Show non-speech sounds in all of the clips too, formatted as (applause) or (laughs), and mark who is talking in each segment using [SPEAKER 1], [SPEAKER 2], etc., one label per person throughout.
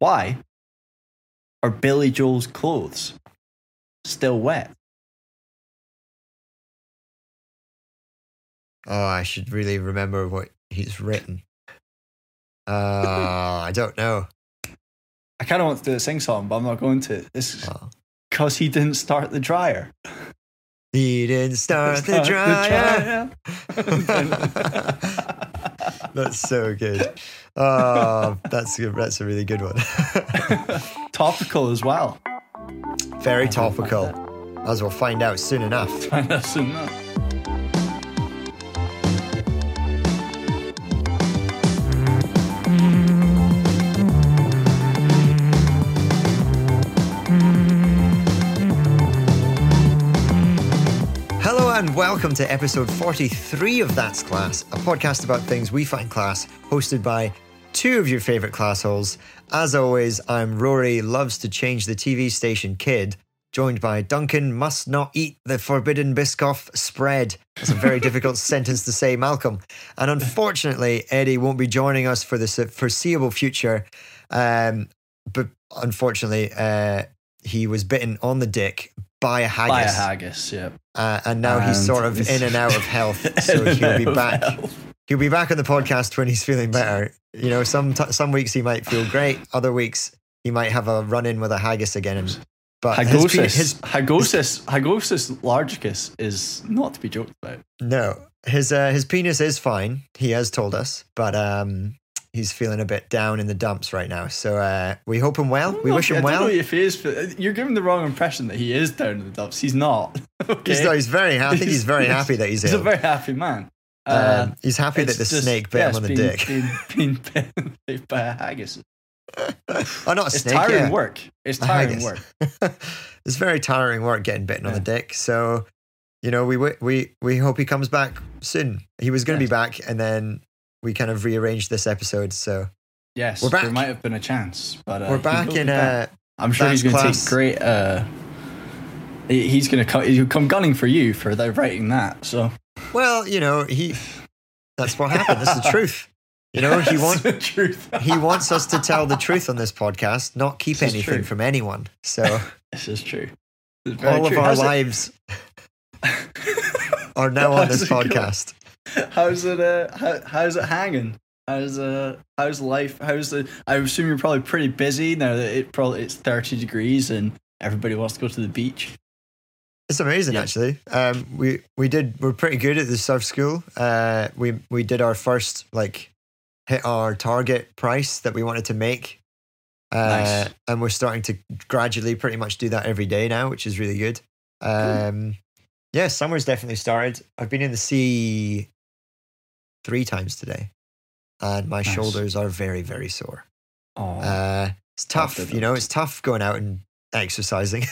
[SPEAKER 1] why are Billy Joel's clothes still wet?
[SPEAKER 2] Oh, I should really remember what he's written. Uh, I don't know.
[SPEAKER 1] I kind of want to do a sing song, but I'm not going to. This is
[SPEAKER 2] Oh.
[SPEAKER 1] because he didn't start the dryer.
[SPEAKER 2] He didn't start the
[SPEAKER 1] Start
[SPEAKER 2] dryer.
[SPEAKER 1] dryer. (laughs) (laughs) (laughs)
[SPEAKER 2] That's so good. Oh, that's good. That's a really good one. (laughs)
[SPEAKER 1] Topical as well.
[SPEAKER 2] Very
[SPEAKER 1] I don't like
[SPEAKER 2] topical, as we'll find out soon enough.
[SPEAKER 1] That's enough.
[SPEAKER 2] Hello and welcome to episode 43 of That's Class, a podcast about things we find class, hosted by two of your favorite class holes. As always, I'm Rory, loves to change the TV station kid, joined by Duncan, must not eat the forbidden Biscoff spread. That's a very (laughs) difficult sentence to say, Malcolm. And unfortunately, Eddie won't be joining us for the foreseeable future. Um, but unfortunately, uh, he was bitten on the dick by a haggis.
[SPEAKER 1] By a haggis, yeah.
[SPEAKER 2] Uh, and now he's sort of in and out of (laughs) health, so he'll be back.
[SPEAKER 1] health.
[SPEAKER 2] He'll be back on the podcast when he's feeling better. (laughs) You know, some t- some weeks he might feel great, other weeks he might have a run in with a haggis again. And, but his, pe-
[SPEAKER 1] Hagosis,
[SPEAKER 2] his
[SPEAKER 1] Hagosis, Hagosis largicus is not to be joked about.
[SPEAKER 2] no, his uh, his penis is fine. He has told us, but um, he's feeling a bit down in the dumps right now. So uh, we hope him well. We
[SPEAKER 1] I
[SPEAKER 2] wish him
[SPEAKER 1] don't
[SPEAKER 2] well.
[SPEAKER 1] know if he is. You're giving the wrong impression that he is down in the dumps. He's not. (laughs) Okay?
[SPEAKER 2] He's, no, he's very. I think he's very (laughs) happy that he's
[SPEAKER 1] He's a very happy man. Uh,
[SPEAKER 2] um, he's happy that the
[SPEAKER 1] just-
[SPEAKER 2] snake bit
[SPEAKER 1] yeah,
[SPEAKER 2] him on the
[SPEAKER 1] it's being-
[SPEAKER 2] dick.
[SPEAKER 1] Being, (laughs) being bitten by a haggis.
[SPEAKER 2] oh, not a
[SPEAKER 1] It's
[SPEAKER 2] snake.
[SPEAKER 1] tiring
[SPEAKER 2] yeah.
[SPEAKER 1] work. It's tiring work.
[SPEAKER 2] it's very tiring work getting bitten on the dick. So, you know, we we we hope he comes back soon. He was going to
[SPEAKER 1] Yes.
[SPEAKER 2] be back, and then we kind of rearranged this episode. So
[SPEAKER 1] Yes,
[SPEAKER 2] We're back.
[SPEAKER 1] there might have been a chance, but uh,
[SPEAKER 2] we're back in.
[SPEAKER 1] back.
[SPEAKER 2] Uh,
[SPEAKER 1] I'm sure he's going to take great. Uh, he's going to come. He'll come gunning for you for the writing that. So
[SPEAKER 2] well, you know, he. That's what happened. That's the truth. You know, he (laughs) wants
[SPEAKER 1] the truth.
[SPEAKER 2] he wants us to tell the truth on this podcast, not keep
[SPEAKER 1] This
[SPEAKER 2] anything from anyone. So (laughs)
[SPEAKER 1] This is true. This is
[SPEAKER 2] all of our
[SPEAKER 1] How's
[SPEAKER 2] lives (laughs) are now on this podcast. (laughs)
[SPEAKER 1] How's it? Uh, how, how's it hanging? How's uh, how's life? How's the? I assume you're probably pretty busy now that it probably it's 30 degrees and everybody wants to go to the beach.
[SPEAKER 2] It's amazing,
[SPEAKER 1] Yeah.
[SPEAKER 2] actually. Um, we we did we're pretty good at the surf school. Uh, we we did our first like hit our target price that we wanted to make, uh,
[SPEAKER 1] Nice.
[SPEAKER 2] and we're starting to gradually pretty much do that every day now, which is really good. Um, yeah, summer's definitely started. I've been in the sea three times today, and my
[SPEAKER 1] Nice.
[SPEAKER 2] shoulders are very very sore. Uh, it's tough, you know. It's tough going out and exercising.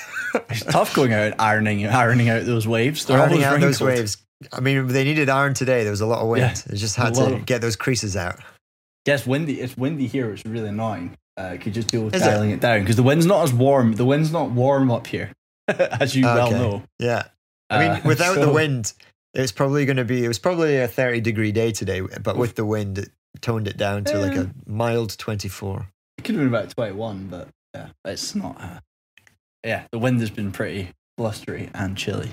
[SPEAKER 1] it's tough going out ironing ironing out those waves. They're
[SPEAKER 2] ironing out those waves. I mean, they needed iron today. There was a lot of wind.
[SPEAKER 1] Yeah,
[SPEAKER 2] they just had to
[SPEAKER 1] of-
[SPEAKER 2] get those creases out.
[SPEAKER 1] Yeah, it's windy. It's windy here, It's really annoying. Uh, could just deal with
[SPEAKER 2] Is it?
[SPEAKER 1] dialing it, down because the wind's not as warm. The wind's not warm up here, (laughs) as you well know.
[SPEAKER 2] Yeah. I mean,
[SPEAKER 1] Uh,
[SPEAKER 2] without the wind, it was probably going to be, it was probably a 30 degree day today, but with the wind, it toned it down to like a mild 24.
[SPEAKER 1] It could have been about 21, but yeah, it's not. Uh, yeah, the wind has been pretty blustery and chilly.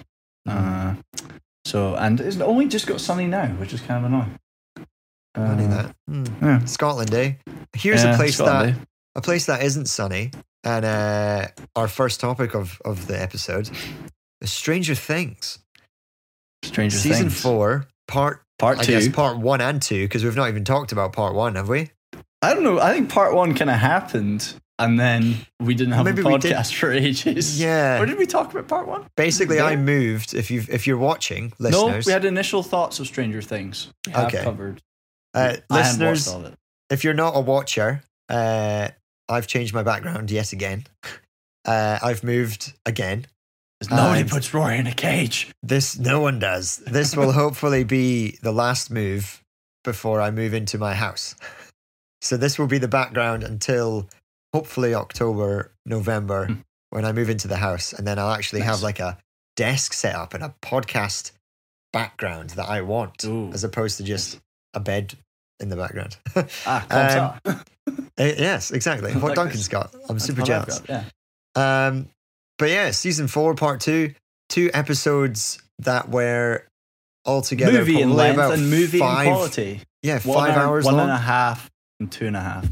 [SPEAKER 2] Mm.
[SPEAKER 1] Uh, so, and it's only just got sunny now, which is kind of annoying.
[SPEAKER 2] Funny
[SPEAKER 1] Uh,
[SPEAKER 2] that. Hmm.
[SPEAKER 1] Yeah.
[SPEAKER 2] Scotland, eh? Here's
[SPEAKER 1] Yeah,
[SPEAKER 2] a place
[SPEAKER 1] Scotland,
[SPEAKER 2] that, a place that isn't sunny. And uh, our first topic of, of the episode is Stranger Things.
[SPEAKER 1] Stranger
[SPEAKER 2] Season
[SPEAKER 1] Things.
[SPEAKER 2] four, part,
[SPEAKER 1] part
[SPEAKER 2] I
[SPEAKER 1] two.
[SPEAKER 2] guess part one and two, because we've not even talked about part one, have we?
[SPEAKER 1] I don't know. I think part one kind of happened, and then we didn't have
[SPEAKER 2] Maybe
[SPEAKER 1] a podcast for ages.
[SPEAKER 2] Yeah.
[SPEAKER 1] Or did we talk about part one?
[SPEAKER 2] Basically, I moved. If you if you're watching,
[SPEAKER 1] No,
[SPEAKER 2] listeners,
[SPEAKER 1] we had initial thoughts of Stranger Things. We
[SPEAKER 2] Okay.
[SPEAKER 1] covered.
[SPEAKER 2] uh,
[SPEAKER 1] I
[SPEAKER 2] listeners,
[SPEAKER 1] watched all of it.
[SPEAKER 2] if you're not a watcher, uh, I've changed my background yet again. (laughs) Uh, I've moved again.
[SPEAKER 1] Nobody
[SPEAKER 2] and-
[SPEAKER 1] puts Rory in a cage.
[SPEAKER 2] This no one does. This will (laughs) hopefully be the last move before I move into my house. So this will be the background until hopefully October, November
[SPEAKER 1] Hmm.
[SPEAKER 2] when I move into the house, and then I'll actually have like a desk set up and a podcast background that I want,
[SPEAKER 1] Ooh.
[SPEAKER 2] as opposed to just a bed in the background.
[SPEAKER 1] Ah, (laughs)
[SPEAKER 2] Um, (laughs) Eh, yes, exactly. What
[SPEAKER 1] Like
[SPEAKER 2] Duncan's
[SPEAKER 1] this.
[SPEAKER 2] got. I'm super jealous.
[SPEAKER 1] Yeah.
[SPEAKER 2] Um, but yeah, season four, part two, two episodes that were altogether
[SPEAKER 1] movie in length and movie
[SPEAKER 2] five,
[SPEAKER 1] in quality.
[SPEAKER 2] Yeah,
[SPEAKER 1] One
[SPEAKER 2] five
[SPEAKER 1] hour-
[SPEAKER 2] hours
[SPEAKER 1] one
[SPEAKER 2] long.
[SPEAKER 1] and a half and two and a half.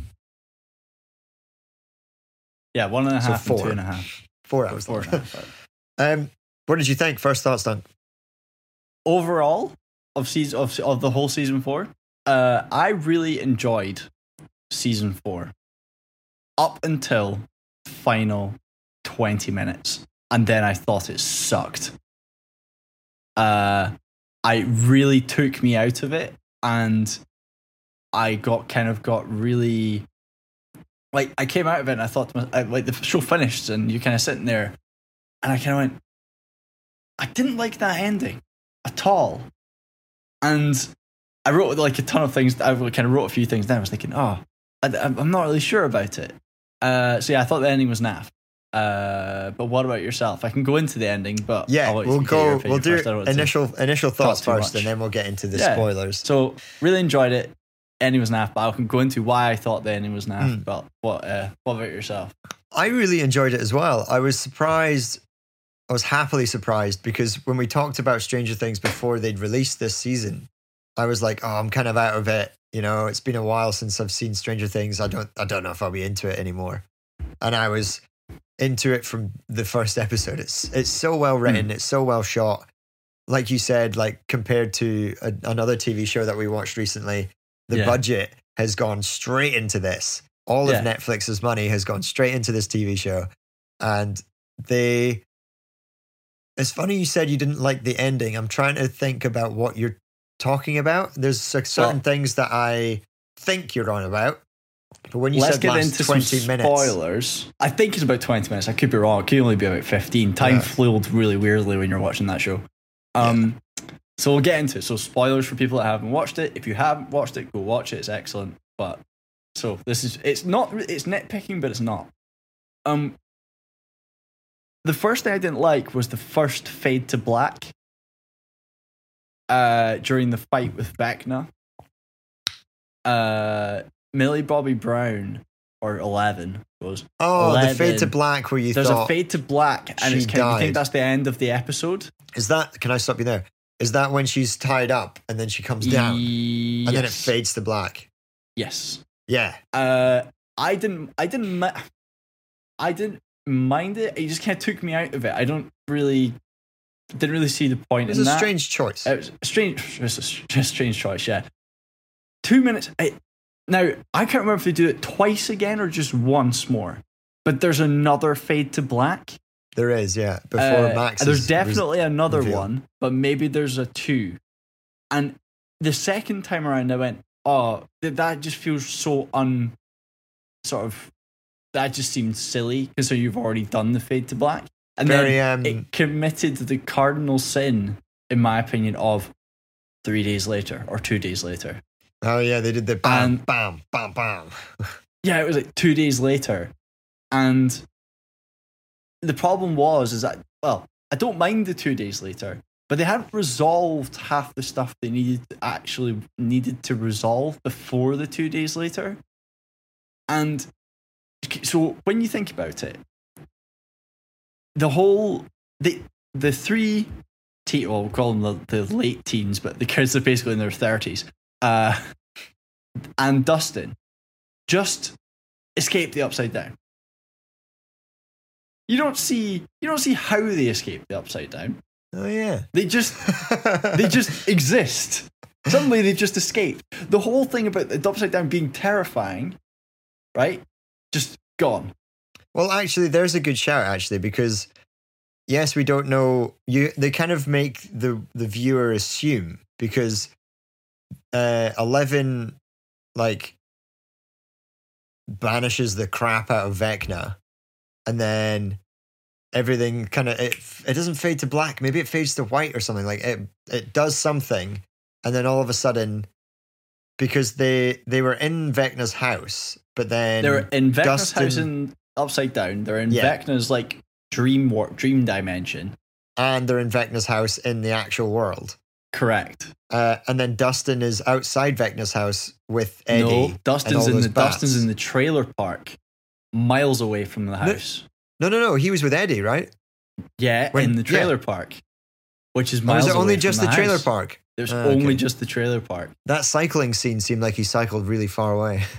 [SPEAKER 1] Yeah, one and a
[SPEAKER 2] So
[SPEAKER 1] half and
[SPEAKER 2] four.
[SPEAKER 1] two and a half.
[SPEAKER 2] Four hours
[SPEAKER 1] four and a half. (laughs)
[SPEAKER 2] um, what did you think? First thoughts, Dunk.
[SPEAKER 1] Overall, of season of, of the whole season four, uh, I really enjoyed season four up until final twenty minutes, and then I thought it sucked. Uh, I really took me out of it, and I got kind of got really like I came out of it and I thought to my, I, like the show finished and you kind of sitting there, and I kind of went, I didn't like that ending at all, and I wrote like a ton of things. I kind of wrote a few things down. I was thinking, oh, I, I'm not really sure about it. Uh, so yeah, I thought the ending was naff. Uh, but what about yourself? I can go into the ending, but
[SPEAKER 2] Yeah, we'll go. We'll do
[SPEAKER 1] first.
[SPEAKER 2] Initial initial thoughts first,
[SPEAKER 1] much.
[SPEAKER 2] and then we'll get into the
[SPEAKER 1] Yeah.
[SPEAKER 2] spoilers.
[SPEAKER 1] So really enjoyed it. Ending was naff, but I can go into why I thought the ending was naff.
[SPEAKER 2] Mm.
[SPEAKER 1] But what? Uh, what about yourself?
[SPEAKER 2] I really enjoyed it as well. I was surprised. I was happily surprised because when we talked about Stranger Things before they'd released this season, I was like, "Oh, I'm kind of out of it." You know, it's been a while since I've seen Stranger Things. I don't, I don't know if I'll be into it anymore. And I was into it from the first episode. It's, it's so well hmm. written. It's so well shot. Like you said, like compared to a, another TV show that we watched recently, the
[SPEAKER 1] Yeah.
[SPEAKER 2] budget has gone straight into this. All
[SPEAKER 1] Yeah.
[SPEAKER 2] of Netflix's money has gone straight into this TV show. And they it's funny you said you didn't like the ending. I'm trying to think about what you're talking about. There's certain
[SPEAKER 1] Well-
[SPEAKER 2] things that I think you're on about. But when you
[SPEAKER 1] Let's
[SPEAKER 2] said
[SPEAKER 1] get
[SPEAKER 2] last
[SPEAKER 1] into
[SPEAKER 2] 20
[SPEAKER 1] some
[SPEAKER 2] minutes,
[SPEAKER 1] spoilers. I think it's about twenty minutes. I could be wrong. It could only be about fifteen. Time
[SPEAKER 2] Yeah.
[SPEAKER 1] flew really weirdly when you're watching that show. Um, so we'll get into it. So spoilers for people that haven't watched it. If you haven't watched it, go watch it. It's excellent. But so this is it's not it's nitpicking, but it's not. Um, the first thing I didn't like was the first fade to black. Uh, during the fight with Vecna. Uh, Millie Bobby Brown or Eleven was
[SPEAKER 2] oh, the fade to black where you
[SPEAKER 1] there's a fade to black, and it's kind of, you think that's the end of the episode.
[SPEAKER 2] is that can I stop you there? Is that when she's tied up and then she comes down and then it fades to black?
[SPEAKER 1] Yes.
[SPEAKER 2] Yeah.
[SPEAKER 1] Uh, I didn't. I didn't. I didn't mind it. It just kind of took me out of it. I don't really. Didn't really see the point
[SPEAKER 2] It was a
[SPEAKER 1] that.
[SPEAKER 2] strange choice.
[SPEAKER 1] It was a strange, it's a str- a strange choice. Yeah. Two minutes. It, now I can't remember if they do it twice again or just once more. But there's another fade to black.
[SPEAKER 2] there is, yeah. Before
[SPEAKER 1] Uh,
[SPEAKER 2] Max.
[SPEAKER 1] There's definitely another
[SPEAKER 2] revealed.
[SPEAKER 1] one, but maybe there's a two. And the second time around, I went, oh, th- that just feels so un. Sort of. That just seemed silly because so you've already done the fade to black. And
[SPEAKER 2] Very,
[SPEAKER 1] then
[SPEAKER 2] um,
[SPEAKER 1] it committed the cardinal sin, in my opinion, of three days later or two days later.
[SPEAKER 2] Oh yeah, they did the bam,
[SPEAKER 1] And-
[SPEAKER 2] bam, bam, bam. (laughs)
[SPEAKER 1] Yeah, it was like two days later. And the problem was is that well, I don't mind the two days later, but they hadn't resolved half the stuff they needed actually needed to resolve before the two days later. And so when you think about it, the whole the the three well, we'll call them the, the late teens, but the kids are basically in their thirties. Uh, and Dustin just escape the upside down. You don't see you don't see how they escape the upside down.
[SPEAKER 2] Oh yeah.
[SPEAKER 1] They just they just (laughs) exist. Suddenly they just escape. The whole thing about the upside down being terrifying, right? Just gone.
[SPEAKER 2] Well, actually, there's a good shout actually because yes, we don't know. You they kind of make the the viewer assume because uh, Eleven like banishes the crap out of Vecna, and then everything kind of it it doesn't fade to black. Maybe it fades to white or something. Like it it does something, and then all of a sudden. Because they they were in Vecna's house, but then
[SPEAKER 1] They're in Vecna's
[SPEAKER 2] Dustin-
[SPEAKER 1] house in upside down. They're in
[SPEAKER 2] Yeah.
[SPEAKER 1] Vecna's like dream war- dream dimension.
[SPEAKER 2] and they're in Vecna's house in the actual world.
[SPEAKER 1] Correct.
[SPEAKER 2] Uh, and then Dustin is outside Vecna's house with Eddie.
[SPEAKER 1] no, Dustin's in the Dustin's in the trailer park, miles away from the house.
[SPEAKER 2] No, no, no. He was with Eddie, right?
[SPEAKER 1] Yeah,
[SPEAKER 2] When-
[SPEAKER 1] in the
[SPEAKER 2] yeah.
[SPEAKER 1] trailer park, which is
[SPEAKER 2] Or
[SPEAKER 1] miles
[SPEAKER 2] was it only just the,
[SPEAKER 1] the,
[SPEAKER 2] trailer park?
[SPEAKER 1] There's
[SPEAKER 2] Ah,
[SPEAKER 1] only
[SPEAKER 2] okay.
[SPEAKER 1] just the trailer park.
[SPEAKER 2] That cycling scene seemed like he cycled really far away. (laughs)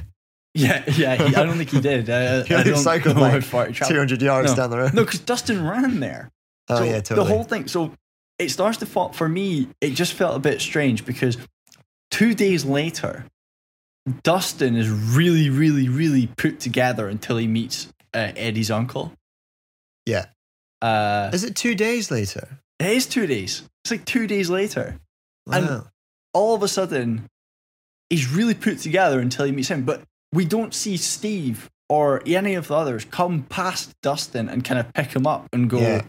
[SPEAKER 1] Yeah, yeah. He, I don't think he did. I, I, (laughs)
[SPEAKER 2] He
[SPEAKER 1] I don't
[SPEAKER 2] cycled
[SPEAKER 1] know
[SPEAKER 2] like
[SPEAKER 1] how far he traveled.
[SPEAKER 2] 200 yards
[SPEAKER 1] No.
[SPEAKER 2] down the road.
[SPEAKER 1] No, because Dustin ran there.
[SPEAKER 2] oh,
[SPEAKER 1] so
[SPEAKER 2] yeah, totally.
[SPEAKER 1] The whole thing. So it starts to fall for me. It just felt a bit strange because two days later, Dustin is really, really, really put together until he meets uh, Eddie's uncle.
[SPEAKER 2] Yeah.
[SPEAKER 1] Uh,
[SPEAKER 2] Is it two days later?
[SPEAKER 1] it is two days. It's like two days later. And- All of a sudden, he's really put together until he meets him. But we don't see Steve or any of the others come past Dustin and kind of pick him up and go,
[SPEAKER 2] Yeah.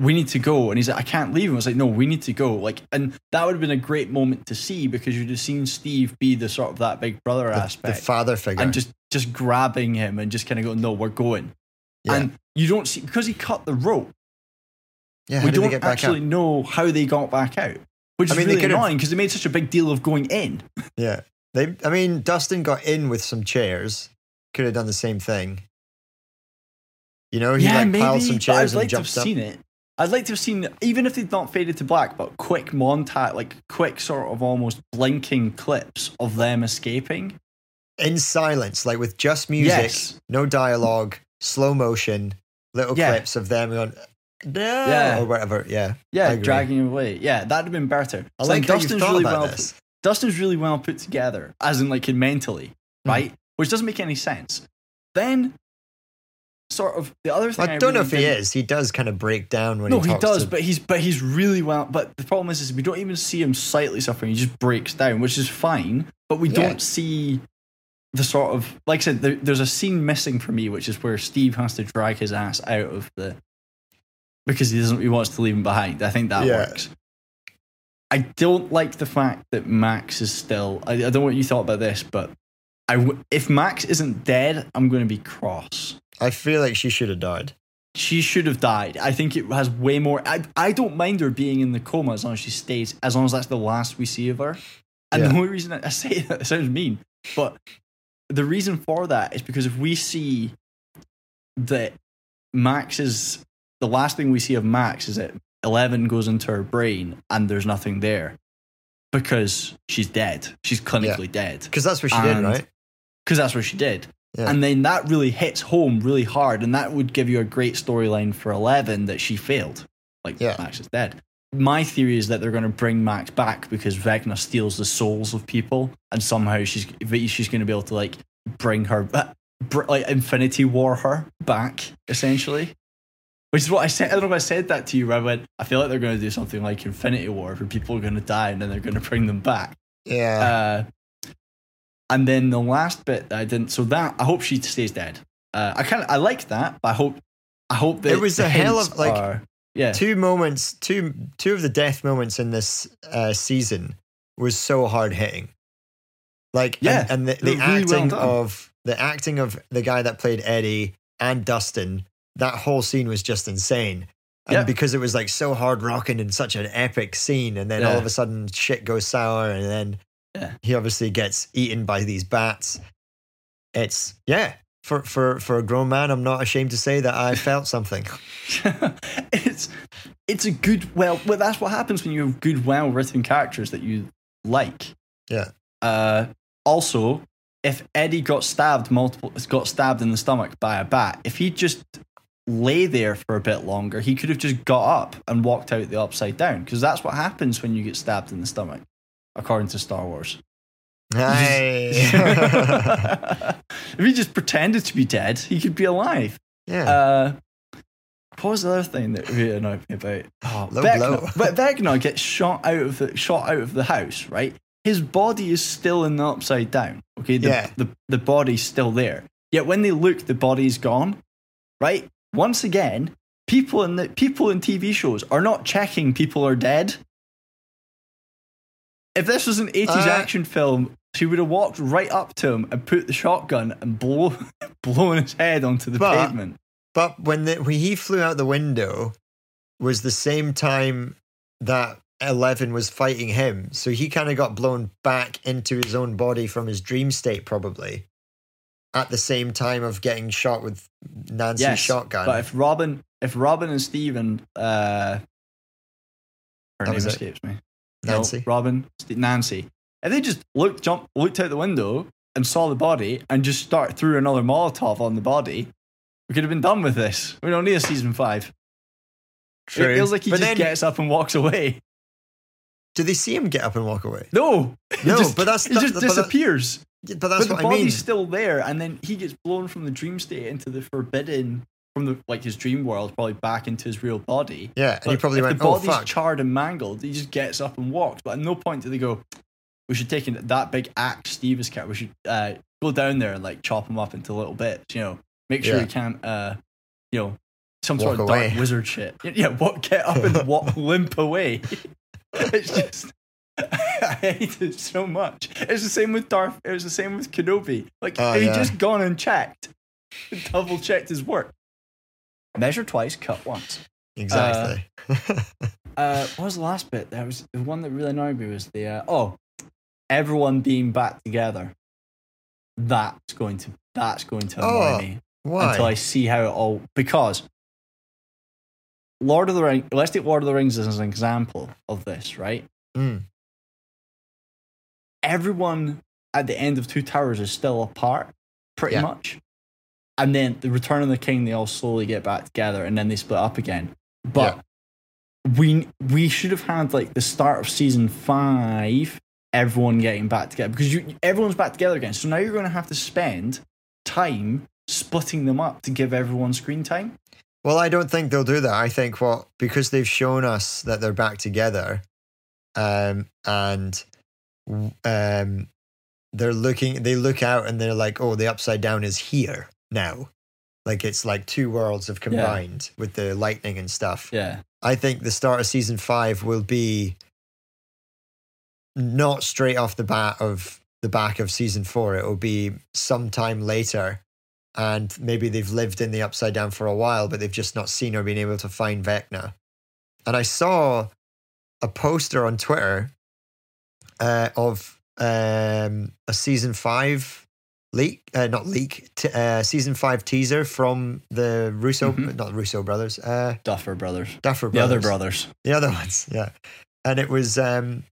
[SPEAKER 1] We need to go. And he's like, I can't leave him. I was like, no, we need to go. Like, and that would have been a great moment to see because you'd have seen Steve be the sort of that big brother
[SPEAKER 2] the, the father figure.
[SPEAKER 1] and just just grabbing him and just kind of go, no, we're going.
[SPEAKER 2] yeah.
[SPEAKER 1] And you don't see because he cut the rope.
[SPEAKER 2] yeah,
[SPEAKER 1] we don't actually
[SPEAKER 2] up?
[SPEAKER 1] know how they got back out, which
[SPEAKER 2] I
[SPEAKER 1] is
[SPEAKER 2] mean, they
[SPEAKER 1] really annoying because they made such a big deal of going in. (laughs)
[SPEAKER 2] Yeah. They, I mean, Dustin got in with some chairs. Could have done the same thing. You know, he
[SPEAKER 1] yeah,
[SPEAKER 2] like piled some chairs
[SPEAKER 1] I'd like
[SPEAKER 2] and
[SPEAKER 1] to have
[SPEAKER 2] jumped up.
[SPEAKER 1] seen it. I'd like to have seen, even if they'd not faded to black, but quick montage, like quick sort of almost blinking clips of them escaping.
[SPEAKER 2] in silence, like with just music,
[SPEAKER 1] Yes.
[SPEAKER 2] no dialogue, slow motion, little
[SPEAKER 1] Yeah.
[SPEAKER 2] clips of them going, no,
[SPEAKER 1] Yeah.
[SPEAKER 2] or whatever. Yeah.
[SPEAKER 1] Yeah, dragging away. Yeah, that'd have been better.
[SPEAKER 2] I like you've
[SPEAKER 1] Dustin's really well. Dustin's really well put together, as in like mentally,
[SPEAKER 2] Hmm.
[SPEAKER 1] right? Which doesn't make any sense. Then, sort of the other thing.
[SPEAKER 2] I don't know
[SPEAKER 1] really
[SPEAKER 2] if he is. He does kind of break down when
[SPEAKER 1] No,
[SPEAKER 2] he
[SPEAKER 1] he does,
[SPEAKER 2] to-
[SPEAKER 1] but he's but he's really well. But the problem is, is we don't even see him slightly suffering. He just breaks down, which is fine. But we
[SPEAKER 2] Yeah.
[SPEAKER 1] don't see the sort of like I said. There, there's a scene missing for me, which is where Steve has to drag his ass out of the because he doesn't. He wants to leave him behind. I think that
[SPEAKER 2] Yeah.
[SPEAKER 1] works. I don't like the fact that Max is still. I, I don't know what you thought about this, but I w- if Max isn't dead, I'm going to be cross
[SPEAKER 2] I feel like she should have died.
[SPEAKER 1] she should have died. I think it has way more. I, I don't mind her being in the coma as long as she stays, as long as that's the last we see of her. And
[SPEAKER 2] Yeah.
[SPEAKER 1] the only reason I say that it sounds mean, but the reason for that is because if we see that Max is the last thing we see of Max is that Eleven goes into her brain and there's nothing there because she's dead. She's clinically dead
[SPEAKER 2] Because that's what she did, right?
[SPEAKER 1] because that's what she did.
[SPEAKER 2] Yeah.
[SPEAKER 1] And then that really hits home really hard, and that would give you a great storyline for Eleven that she failed. Like
[SPEAKER 2] Yeah.
[SPEAKER 1] Max is dead. My theory is that they're going to bring Max back because Vecna steals the souls of people, and somehow she's she's going to be able to like bring her uh, br- like Infinity War her back essentially. Which is what I said. I don't know if I said that to you. Where I went. I feel like they're going to do something like Infinity War, where people are going to die and then they're going to bring them back.
[SPEAKER 2] Yeah.
[SPEAKER 1] Uh, and then the last bit that I didn't. So that I hope she stays dead. Uh, I kind of I like that, but I hope I hope that
[SPEAKER 2] It was a hell of, like,
[SPEAKER 1] are- yeah
[SPEAKER 2] two moments, two two of the death moments in this uh, season was so hard hitting. Like,
[SPEAKER 1] Yeah,
[SPEAKER 2] and, and the, the
[SPEAKER 1] really well
[SPEAKER 2] acting
[SPEAKER 1] done.
[SPEAKER 2] of the acting of the guy that played Eddie and Dustin, that whole scene was just insane. And
[SPEAKER 1] Yeah.
[SPEAKER 2] because it was like so hard rocking and such an epic scene, and then all of a sudden shit goes sour, and then
[SPEAKER 1] Yeah.
[SPEAKER 2] he obviously gets eaten by these bats. It's yeah. For, for for a grown man, I'm not ashamed to say that I (laughs) felt something. (laughs)
[SPEAKER 1] it's it's a good well well that's what happens when you have good well written characters that you like
[SPEAKER 2] Yeah.
[SPEAKER 1] uh also if eddie got stabbed multiple got stabbed in the stomach by a bat if he just lay there for a bit longer he could have just got up and walked out the upside down because that's what happens when you get stabbed in the stomach according to star wars (laughs) if he just pretended to be dead he could be alive
[SPEAKER 2] yeah.
[SPEAKER 1] uh, what was the other thing that really annoyed me about? Oh,
[SPEAKER 2] Low
[SPEAKER 1] but (laughs) Vecna gets shot out of the shot out of the house, right? His body is still in the upside down. Okay, the,
[SPEAKER 2] Yeah.
[SPEAKER 1] the the body's still there. Yet when they look, the body's gone. Right? Once again, people in the people in TV shows are not checking people are dead. If this was an 80s
[SPEAKER 2] Uh,
[SPEAKER 1] action film, she would have walked right up to him and put the shotgun and blow (laughs) blown his head onto the
[SPEAKER 2] But-
[SPEAKER 1] pavement.
[SPEAKER 2] But when the, when he flew out the window was the same time that Eleven was fighting him, so he kind of got blown back into his own body from his dream state, probably at the same time of getting shot with Nancy's
[SPEAKER 1] yes,
[SPEAKER 2] shotgun.
[SPEAKER 1] But if Robin, if Robin and Steven, uh, her
[SPEAKER 2] That
[SPEAKER 1] name escapes me.
[SPEAKER 2] Nancy,
[SPEAKER 1] No, Robin, Nancy. If they just looked, jumped, looked out the window and saw the body and just start threw another Molotov on the body, we could have been done with this. We don't need a season five.
[SPEAKER 2] True.
[SPEAKER 1] It feels like he
[SPEAKER 2] but
[SPEAKER 1] just
[SPEAKER 2] then,
[SPEAKER 1] gets up and walks away.
[SPEAKER 2] do they see him get up and walk away?
[SPEAKER 1] No,
[SPEAKER 2] No, (laughs)
[SPEAKER 1] just,
[SPEAKER 2] but that's
[SPEAKER 1] he
[SPEAKER 2] not-
[SPEAKER 1] just
[SPEAKER 2] but
[SPEAKER 1] disappears.
[SPEAKER 2] Yeah, But that's
[SPEAKER 1] but
[SPEAKER 2] what
[SPEAKER 1] the
[SPEAKER 2] I
[SPEAKER 1] body's
[SPEAKER 2] mean.
[SPEAKER 1] still there, and then he gets blown from the dream state into the forbidden, from the like his dream world, probably back into his real body.
[SPEAKER 2] Yeah, and he probably
[SPEAKER 1] if
[SPEAKER 2] went,
[SPEAKER 1] the
[SPEAKER 2] "Oh
[SPEAKER 1] body's
[SPEAKER 2] fuck."
[SPEAKER 1] charred and mangled, he just gets up and walks. But at no point do they go, "We should take in that big axe Steve has got. We should uh, go down there and like chop him up into little bits. You know, make sure
[SPEAKER 2] Yeah.
[SPEAKER 1] he can't, uh, you know, some
[SPEAKER 2] Walk
[SPEAKER 1] sort of
[SPEAKER 2] away.
[SPEAKER 1] dark wizard shit. (laughs) Yeah, what get up and walk (laughs) limp away. (laughs) it's just. I hate it so much. It's the same with Darth. It was the same with Kenobi. Like
[SPEAKER 2] Oh,
[SPEAKER 1] he
[SPEAKER 2] yeah.
[SPEAKER 1] just gone and checked, double checked his work. Measure twice, cut once.
[SPEAKER 2] exactly. (laughs)
[SPEAKER 1] Uh, what was the last bit? There was the one that really annoyed me was the uh, oh, everyone being back together. That's going to that's going to annoy
[SPEAKER 2] Oh,
[SPEAKER 1] me
[SPEAKER 2] Why?
[SPEAKER 1] until I see how it all because Lord of the Rings. Let's take Lord of the Rings as an example of this, right?
[SPEAKER 2] Mm.
[SPEAKER 1] Everyone at the end of Two Towers is still apart, pretty
[SPEAKER 2] Yeah.
[SPEAKER 1] much. And then the Return of the King, they all slowly get back together, and then they split up again. But we we should have had like the start of season five, everyone getting back together because you everyone's back together again. So now you're going to have to spend time splitting them up to give everyone screen time.
[SPEAKER 2] Well, I don't think they'll do that. I think what because they've shown us that they're back together, um, and um, they're looking. They look out and they're like, "Oh, the upside down is here now." Like it's like two worlds have combined with the lightning and stuff.
[SPEAKER 1] Yeah,
[SPEAKER 2] I think the start of season five will be not straight off the bat of the back of season four. It will be sometime later. And maybe they've lived in the upside down for a while, but they've just not seen or been able to find Vecna. And I saw a poster on Twitter uh, of um, a season five leak, uh, not leak, t- uh, season five teaser from the Russo,
[SPEAKER 1] Mhm.
[SPEAKER 2] not Russo brothers, uh,
[SPEAKER 1] Duffer Brothers,
[SPEAKER 2] Duffer brothers, the
[SPEAKER 1] other brothers.
[SPEAKER 2] The other ones, yeah. And it was um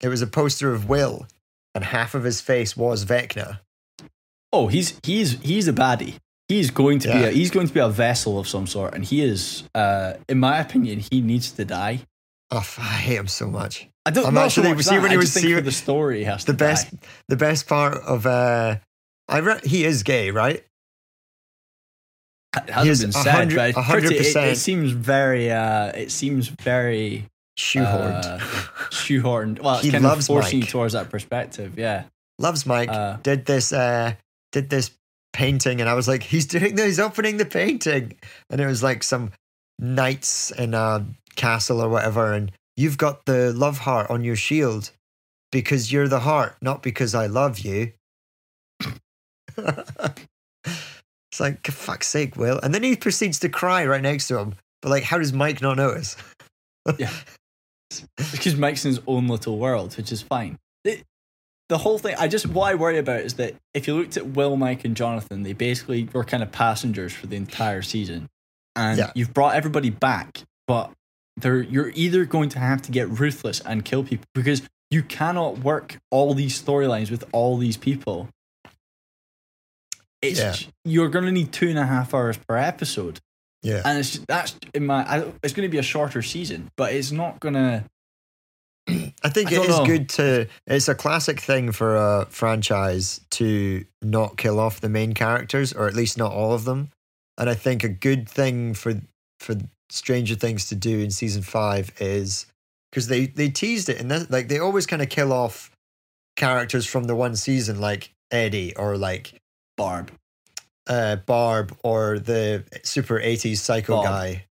[SPEAKER 2] it was a poster of Will and half of his face was Vecna.
[SPEAKER 1] Oh, he's he's he's a baddie. He's going to be a he's going to be a vessel of some sort, and he is, uh, in my opinion, he needs to die.
[SPEAKER 2] Oh, I hate him so much.
[SPEAKER 1] I don't
[SPEAKER 2] I'm
[SPEAKER 1] not so
[SPEAKER 2] actually-
[SPEAKER 1] much
[SPEAKER 2] see
[SPEAKER 1] that,
[SPEAKER 2] when he was see-
[SPEAKER 1] the story,
[SPEAKER 2] The
[SPEAKER 1] to
[SPEAKER 2] best
[SPEAKER 1] die.
[SPEAKER 2] the best part of uh I re- he is gay, right?
[SPEAKER 1] It hasn't been said,
[SPEAKER 2] hundred-
[SPEAKER 1] but it's
[SPEAKER 2] a hundred
[SPEAKER 1] pretty, it, it seems very, uh, it seems very
[SPEAKER 2] Shoehorned.
[SPEAKER 1] uh, shoehorned. Well, it's
[SPEAKER 2] He
[SPEAKER 1] kind
[SPEAKER 2] loves
[SPEAKER 1] of forcing
[SPEAKER 2] Mike.
[SPEAKER 1] you towards that perspective. Yeah,
[SPEAKER 2] Loves Mike.
[SPEAKER 1] uh,
[SPEAKER 2] did this uh did this painting and I was like, he's doing this, he's opening the painting. And it was like some knights in a castle or whatever, and you've got the love heart on your shield because you're the heart, not because I love you. It's like, for fuck's sake, Will. And then he proceeds to cry right next to him. But like, how does Mike not notice?
[SPEAKER 1] yeah. (laughs) because Mike's in his own little world, which is fine. It, the whole thing, I just what I worry about is that if you looked at Will, Mike, and Jonathan, they basically were kind of passengers for the entire season, and
[SPEAKER 2] Yeah.
[SPEAKER 1] you've brought everybody back, but they're you're either going to have to get ruthless and kill people because you cannot work all these storylines with all these people. It's
[SPEAKER 2] Yeah.
[SPEAKER 1] you're going to need two and a half hours per episode
[SPEAKER 2] Yeah.
[SPEAKER 1] and it's that's in my I, it's going to be a shorter season but it's not going to (clears throat)
[SPEAKER 2] I think
[SPEAKER 1] I
[SPEAKER 2] it
[SPEAKER 1] know.
[SPEAKER 2] good to. It's a classic thing for a franchise to not kill off the main characters, or at least not all of them. And I think a good thing for for Stranger Things to do in season five is because they they teased it, and this, like they always kind of kill off characters from the one season, like Eddie or like
[SPEAKER 1] barb
[SPEAKER 2] uh, Barb or the super eighties psycho
[SPEAKER 1] Bob.
[SPEAKER 2] guy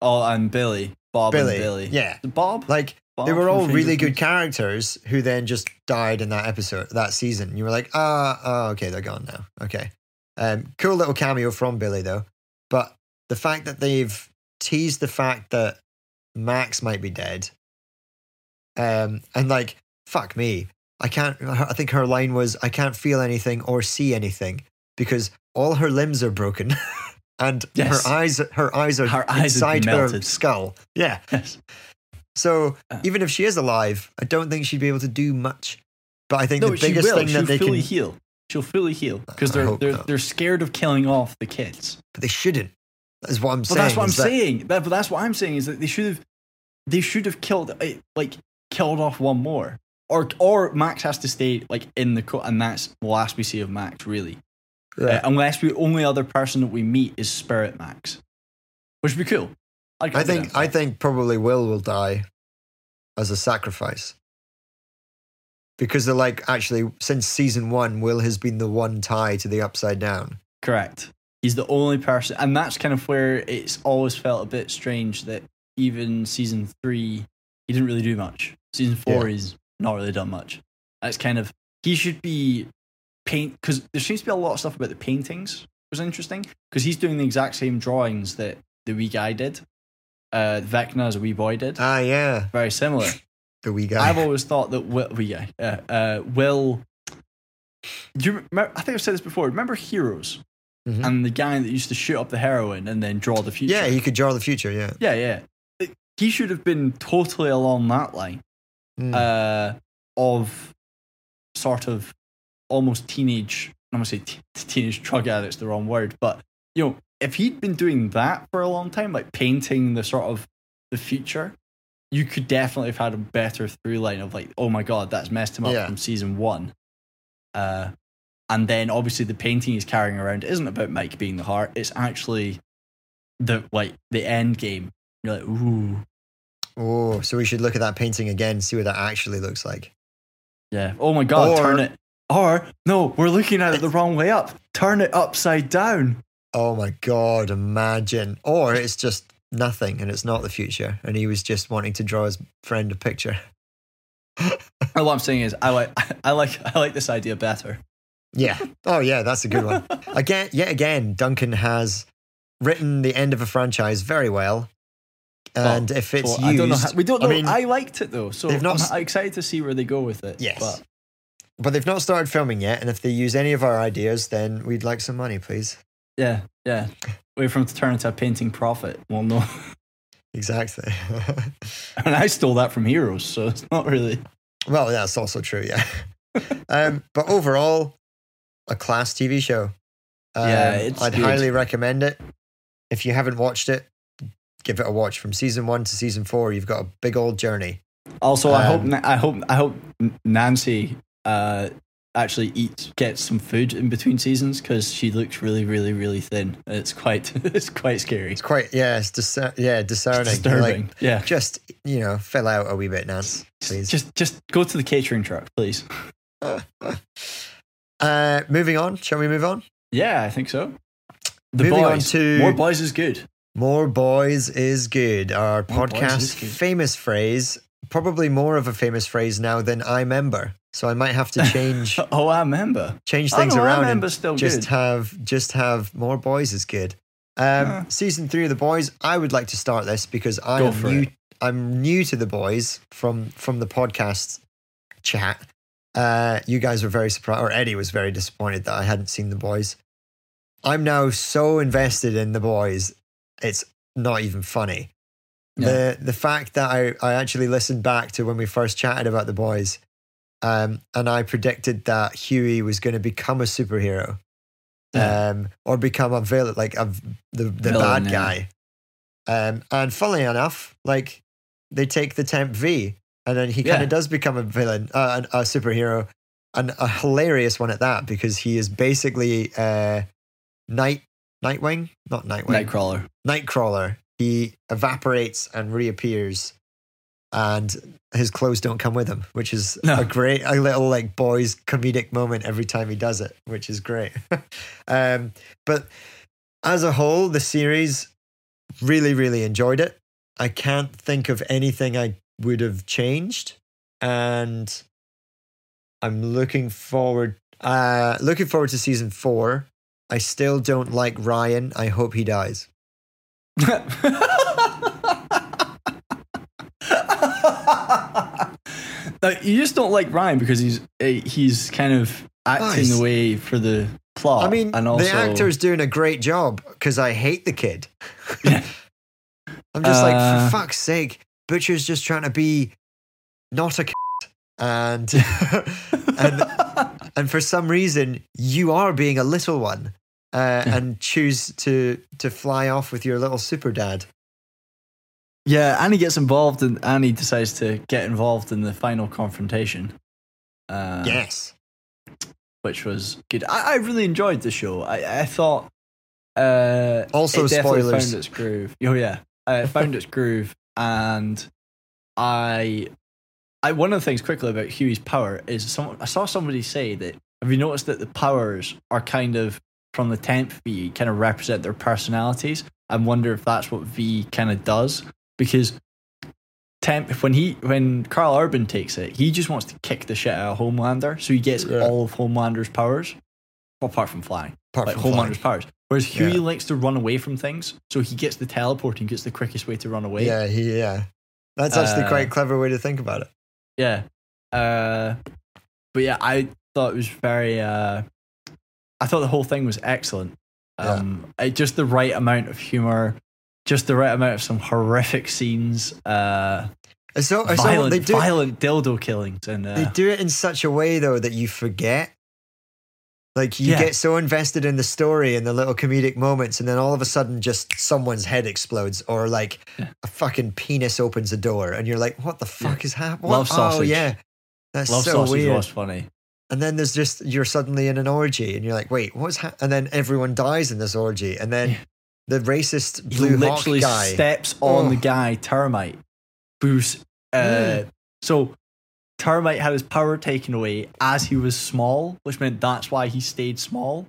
[SPEAKER 1] oh and billy bob
[SPEAKER 2] Billy.
[SPEAKER 1] and billy
[SPEAKER 2] Yeah,
[SPEAKER 1] bob
[SPEAKER 2] like
[SPEAKER 1] Bob
[SPEAKER 2] they were all really good characters who then just died in that episode, that season. You were like, ah, oh, okay, they're gone now. Okay. Um, cool little cameo from Billy, though. But the fact that they've teased the fact that Max might be dead Um, and like, fuck me. I can't, I think her line was, I can't feel anything or see anything because all her limbs are broken. (laughs) and
[SPEAKER 1] Yes.
[SPEAKER 2] her eyes, her eyes are
[SPEAKER 1] Her eyes
[SPEAKER 2] inside her skull. Yeah.
[SPEAKER 1] Yes.
[SPEAKER 2] So
[SPEAKER 1] Uh.
[SPEAKER 2] even if she is alive, I don't think she'd be able to do much. But I think
[SPEAKER 1] No,
[SPEAKER 2] the biggest thing
[SPEAKER 1] She'll
[SPEAKER 2] that they
[SPEAKER 1] fully
[SPEAKER 2] can,
[SPEAKER 1] heal. She'll fully heal because they're they're
[SPEAKER 2] not.
[SPEAKER 1] they're scared of killing off the kids.
[SPEAKER 2] but they shouldn't. That's what I'm
[SPEAKER 1] But
[SPEAKER 2] saying.
[SPEAKER 1] that's what I'm
[SPEAKER 2] that-
[SPEAKER 1] saying. That, but that's what I'm saying is that they should have they should have killed eh, like killed off one more, or or Max has to stay like in the co- and that's the last we see of Max really,
[SPEAKER 2] Yeah.
[SPEAKER 1] Uh, unless the only other person that we meet is Spirit Max, which would be cool. I'd
[SPEAKER 2] I think
[SPEAKER 1] that.
[SPEAKER 2] I think probably Will will die as a sacrifice because they're like actually since season one, Will has been the one tie to the upside down.
[SPEAKER 1] Correct. He's the only person, and that's kind of where it's always felt a bit strange that even season three, he didn't really do much. Season four, he's not really done much. It's kind of he should be paint because there seems to be a lot of stuff about the paintings was interesting because he's doing the exact same drawings that the wee guy did. Uh, Vecna as a wee boy did.
[SPEAKER 2] Ah, yeah,
[SPEAKER 1] Very similar. (laughs)
[SPEAKER 2] the wee guy.
[SPEAKER 1] I've always thought that Will, wee guy, uh, uh, Will. Do you remember, I think I've said this before. Remember Heroes
[SPEAKER 2] Mhm.
[SPEAKER 1] and the guy that used to shoot up the heroin and then draw the future.
[SPEAKER 2] yeah, he could draw the future. Yeah,
[SPEAKER 1] yeah, yeah. He should have been totally along that line
[SPEAKER 2] Mm.
[SPEAKER 1] uh, of sort of almost teenage. I'm gonna say t- teenage drug addict's the wrong word, but you know, if he'd been doing that for a long time, like painting the sort of the future, you could definitely have had a better through line of like, oh my god, that's messed him up
[SPEAKER 2] Yeah.
[SPEAKER 1] from season one. Uh, and then obviously the painting he's carrying around isn't about Mike being the heart. It's actually the like the end game. You're like, ooh,
[SPEAKER 2] oh, so we should look at that painting again, see what that actually looks like.
[SPEAKER 1] yeah. Oh my god,
[SPEAKER 2] Or-
[SPEAKER 1] turn it. Or no, we're looking at it the wrong way up. Turn it upside down.
[SPEAKER 2] Oh my god, imagine! Or it's just nothing, and it's not the future, and he was just wanting to draw his friend a picture. (laughs)
[SPEAKER 1] All I'm saying is, I like, I like, I like this idea better.
[SPEAKER 2] Yeah. Oh yeah, that's a good one. (laughs) Again, yet again, Duncan has written the end of a franchise very well. And if it's
[SPEAKER 1] Well,
[SPEAKER 2] used,
[SPEAKER 1] I don't know. How, we don't know.
[SPEAKER 2] I mean,
[SPEAKER 1] I liked it though, so
[SPEAKER 2] not
[SPEAKER 1] I'm excited to see where they go with it.
[SPEAKER 2] Yes.
[SPEAKER 1] but
[SPEAKER 2] but they've not started filming yet. And if they use any of our ideas, then we'd like some money, please.
[SPEAKER 1] yeah, yeah. Wait for him to turn into a painting prophet. Well, no, (laughs)
[SPEAKER 2] Exactly.
[SPEAKER 1] and I stole that from Heroes, so it's not really.
[SPEAKER 2] well, that's also true. Yeah. (laughs) um, but overall, a class TV show. Um,
[SPEAKER 1] Yeah, it's
[SPEAKER 2] I'd
[SPEAKER 1] good.
[SPEAKER 2] highly recommend it. If you haven't watched it, give it a watch. From season one to season four, you've got a big old journey.
[SPEAKER 1] Also, I hope,
[SPEAKER 2] Um,
[SPEAKER 1] I hope, I hope Nancy uh, actually eats, gets some food in between seasons because she looks really, really, really thin. It's quite, (laughs) it's quite scary.
[SPEAKER 2] It's quite, yeah, it's dis- yeah, discerning. You're
[SPEAKER 1] disturbing.
[SPEAKER 2] Like,
[SPEAKER 1] yeah.
[SPEAKER 2] just, you know, fill out a wee bit, Nance, please.
[SPEAKER 1] Just, just go to the catering truck, please. (laughs)
[SPEAKER 2] uh, moving on. Shall we move on?
[SPEAKER 1] Yeah, I think so. The
[SPEAKER 2] Moving on
[SPEAKER 1] boys.
[SPEAKER 2] to-
[SPEAKER 1] more boys is good.
[SPEAKER 2] More boys is good. Our
[SPEAKER 1] More
[SPEAKER 2] podcast
[SPEAKER 1] good.
[SPEAKER 2] famous phrase, probably more of a famous phrase now than I remember. So I might have to change (laughs)
[SPEAKER 1] Oh, I remember.
[SPEAKER 2] change
[SPEAKER 1] Oh,
[SPEAKER 2] things
[SPEAKER 1] no, I
[SPEAKER 2] around
[SPEAKER 1] remember
[SPEAKER 2] and
[SPEAKER 1] still
[SPEAKER 2] just
[SPEAKER 1] good.
[SPEAKER 2] have just have more boys is good. Um,
[SPEAKER 1] Yeah.
[SPEAKER 2] Season three of the boys. I would like to start this because I
[SPEAKER 1] Go
[SPEAKER 2] am new.
[SPEAKER 1] it.
[SPEAKER 2] I'm new to the boys from from the podcast chat. Uh, you guys were very surprised, or Eddie was very disappointed that I hadn't seen the boys. I'm now so invested in the boys, it's not even funny. The the fact that I, I actually listened back to when we first chatted about the boys, um, and I predicted that Huey was going to become a superhero,
[SPEAKER 1] Yeah.
[SPEAKER 2] um, or become a villain, like a, the the
[SPEAKER 1] Villain,
[SPEAKER 2] bad
[SPEAKER 1] yeah.
[SPEAKER 2] guy. Um, and funnily enough, like they take the temp V, and then he kind
[SPEAKER 1] Yeah.
[SPEAKER 2] of does become a villain, uh, a, a superhero, and a hilarious one at that because he is basically uh, Night Nightwing, not Nightwing,
[SPEAKER 1] Nightcrawler.
[SPEAKER 2] Nightcrawler. He evaporates and reappears, and his clothes don't come with him, which is
[SPEAKER 1] No.
[SPEAKER 2] a great, a little like boys comedic moment every time he does it, which is great. (laughs) um, but as a whole, the series really, really enjoyed it. I can't think of anything I would have changed, and I'm looking forward, uh, looking forward to season four. I still don't like Ryan. I hope he dies. (laughs)
[SPEAKER 1] Like, you just don't like Ryan because he's eh, he's kind of acting the way for the plot.
[SPEAKER 2] I mean,
[SPEAKER 1] and also
[SPEAKER 2] the actor's doing a great job because I hate the kid.
[SPEAKER 1] Yeah. (laughs)
[SPEAKER 2] I'm just like,
[SPEAKER 1] Uh,
[SPEAKER 2] for fuck's sake, Butcher's just trying to be not a c- (laughs) and and and for some reason you are being a little one uh, and choose to to fly off with your little super dad.
[SPEAKER 1] Yeah, Annie gets involved, and Annie decides to get involved in the final confrontation. Uh,
[SPEAKER 2] yes.
[SPEAKER 1] which was good. I, I really enjoyed the show. I, I thought. Uh,
[SPEAKER 2] Also
[SPEAKER 1] it
[SPEAKER 2] spoilers.
[SPEAKER 1] Found its groove. Oh yeah, uh, it found its (laughs) groove, and I, I one of the things quickly about Huey's power is some. I saw somebody say that. Have you noticed that the powers are kind of from the temp V, kind of represent their personalities? I wonder if that's what V kind of does because temp when he when Carl Urban takes it, he just wants to kick the shit out of Homelander, so he gets
[SPEAKER 2] Yeah.
[SPEAKER 1] all of Homelander's powers, apart from flying,
[SPEAKER 2] Apart
[SPEAKER 1] like
[SPEAKER 2] from
[SPEAKER 1] Homelander's powers. Whereas Huey
[SPEAKER 2] Yeah.
[SPEAKER 1] likes to run away from things, so he gets the teleporting, gets the quickest way to run away.
[SPEAKER 2] Yeah, he, yeah. That's actually
[SPEAKER 1] Uh,
[SPEAKER 2] quite a clever way to think about it.
[SPEAKER 1] Yeah. Uh, but yeah, I thought it was very. Uh, I thought the whole thing was excellent. Um, it, just the right amount of humor, just the right amount of some horrific scenes. Uh,
[SPEAKER 2] So,
[SPEAKER 1] violent,
[SPEAKER 2] they do
[SPEAKER 1] violent dildo killings, and uh,
[SPEAKER 2] they do it in such a way though that you forget. Like you
[SPEAKER 1] Yeah.
[SPEAKER 2] get so invested in the story and the little comedic moments, and then all of a sudden, just someone's head explodes, or like
[SPEAKER 1] Yeah.
[SPEAKER 2] a fucking penis opens a door, and you're like, "What the fuck is happening?"
[SPEAKER 1] Love sausage.
[SPEAKER 2] Oh yeah, that's
[SPEAKER 1] Love
[SPEAKER 2] so
[SPEAKER 1] Sausage
[SPEAKER 2] weird.
[SPEAKER 1] was funny.
[SPEAKER 2] And then there's just you're suddenly in an orgy, and you're like, "Wait, what's?" Ha-? And then everyone dies in this orgy, and then
[SPEAKER 1] Yeah.
[SPEAKER 2] the racist
[SPEAKER 1] He
[SPEAKER 2] blue
[SPEAKER 1] literally
[SPEAKER 2] hawk guy.
[SPEAKER 1] steps on
[SPEAKER 2] Oh.
[SPEAKER 1] the guy, Termite. Who's uh,
[SPEAKER 2] Mm.
[SPEAKER 1] so Termite had his power taken away as he was small, which meant that's why he stayed small.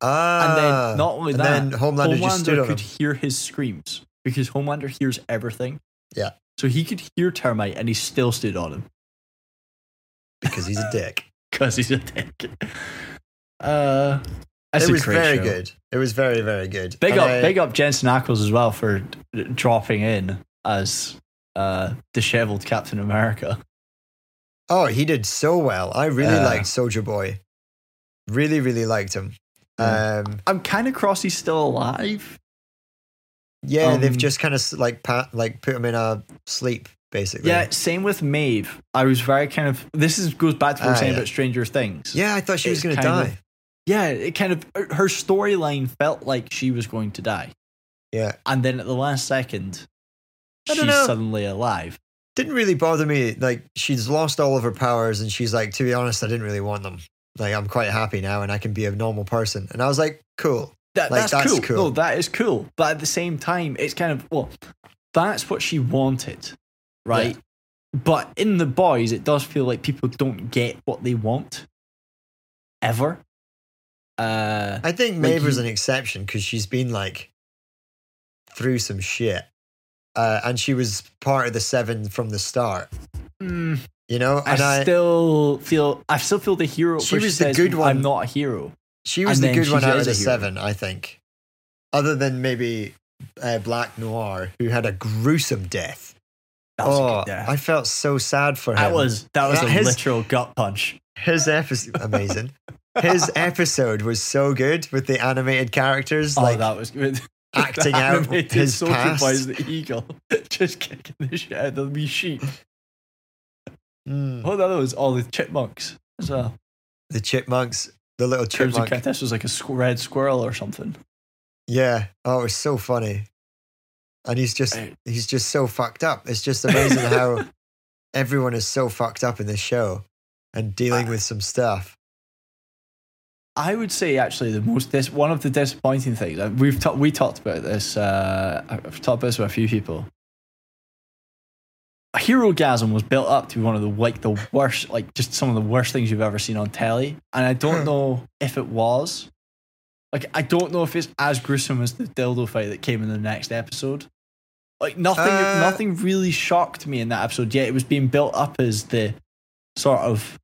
[SPEAKER 2] ah,
[SPEAKER 1] And then not only that,
[SPEAKER 2] then Homelander, just stood on
[SPEAKER 1] could hear his screams because Homelander hears everything.
[SPEAKER 2] Yeah.
[SPEAKER 1] So he could hear Termite and he still stood on him
[SPEAKER 2] because he's a dick. (laughs)
[SPEAKER 1] because he's a dick. Uh,
[SPEAKER 2] it was very
[SPEAKER 1] show.
[SPEAKER 2] good. It was very very good.
[SPEAKER 1] Big
[SPEAKER 2] And
[SPEAKER 1] up,
[SPEAKER 2] I-
[SPEAKER 1] big up Jensen Ackles as well for d- dropping in as uh, disheveled Captain America.
[SPEAKER 2] Oh, he did so well. I really
[SPEAKER 1] Uh,
[SPEAKER 2] liked Soldier Boy. Really, really liked him.
[SPEAKER 1] Yeah.
[SPEAKER 2] Um,
[SPEAKER 1] I'm kind of cross he's still alive.
[SPEAKER 2] yeah, they've
[SPEAKER 1] Um,
[SPEAKER 2] just kind of like pat, like put him in a sleep, basically.
[SPEAKER 1] Yeah, same with Maeve. I was very kind of. This is goes back to what we were
[SPEAKER 2] Ah,
[SPEAKER 1] saying
[SPEAKER 2] yeah.
[SPEAKER 1] about Stranger Things.
[SPEAKER 2] yeah. I thought she was going to die.
[SPEAKER 1] of- yeah. It kind of her storyline felt like she was going to die,
[SPEAKER 2] yeah,
[SPEAKER 1] and then at the last second, she's
[SPEAKER 2] know.
[SPEAKER 1] suddenly alive.
[SPEAKER 2] Didn't really bother me. Like she's lost all of her powers, and she's like, to be honest, I didn't really want them. Like I'm quite happy now, and I can be a normal person. And I was like, cool.
[SPEAKER 1] That,
[SPEAKER 2] Like,
[SPEAKER 1] that's,
[SPEAKER 2] that's
[SPEAKER 1] cool.
[SPEAKER 2] cool.
[SPEAKER 1] No, that is cool. But at the same time, it's kind of well, that's what she wanted, right? But in the boys, it does feel like people don't get what they want ever. Uh,
[SPEAKER 2] I think
[SPEAKER 1] Like,
[SPEAKER 2] Maeve was an exception because she's been like through some shit, uh, and she was part of the seven from the start.
[SPEAKER 1] mm,
[SPEAKER 2] You know,
[SPEAKER 1] I
[SPEAKER 2] and I,
[SPEAKER 1] still feel I still feel the hero.
[SPEAKER 2] She was the
[SPEAKER 1] says,
[SPEAKER 2] good one.
[SPEAKER 1] I'm not a hero.
[SPEAKER 2] She was
[SPEAKER 1] And
[SPEAKER 2] the good one
[SPEAKER 1] she
[SPEAKER 2] out of the seven, I think. Other than maybe uh, Black Noir, who had a gruesome death.
[SPEAKER 1] That was a
[SPEAKER 2] oh,
[SPEAKER 1] good death.
[SPEAKER 2] I felt so sad for him.
[SPEAKER 1] that was that was
[SPEAKER 2] Yeah,
[SPEAKER 1] a
[SPEAKER 2] his-
[SPEAKER 1] literal gut punch.
[SPEAKER 2] his episode amazing. His (laughs) episode was so good with the animated characters,
[SPEAKER 1] Oh,
[SPEAKER 2] like
[SPEAKER 1] that was good.
[SPEAKER 2] Acting out his past.
[SPEAKER 1] is the eagle, (laughs) just kicking the shit out of the wee sheep.
[SPEAKER 2] Mm.
[SPEAKER 1] Oh, the other was all the chipmunks as well.
[SPEAKER 2] the chipmunks, the little
[SPEAKER 1] Crimson
[SPEAKER 2] chipmunk.
[SPEAKER 1] Countess was like a squ- red squirrel or something.
[SPEAKER 2] Yeah. Oh, it was so funny. And he's just
[SPEAKER 1] Right.
[SPEAKER 2] he's just so fucked up. It's just amazing how (laughs) everyone is so fucked up in this show and dealing
[SPEAKER 1] I-
[SPEAKER 2] with some stuff.
[SPEAKER 1] I would say actually the most dis- one of the disappointing things and we've ta- we talked about this. Uh, I've talked about this with a few people. Herogasm was built up to be one of the like the worst, like just some of the worst things you've ever seen on telly, and I don't
[SPEAKER 2] Hmm.
[SPEAKER 1] know if it was. Like I don't know if it's as gruesome as the dildo fight that came in the next episode. Like nothing,
[SPEAKER 2] Uh,
[SPEAKER 1] nothing really shocked me in that episode. Yet it was being built up as the sort of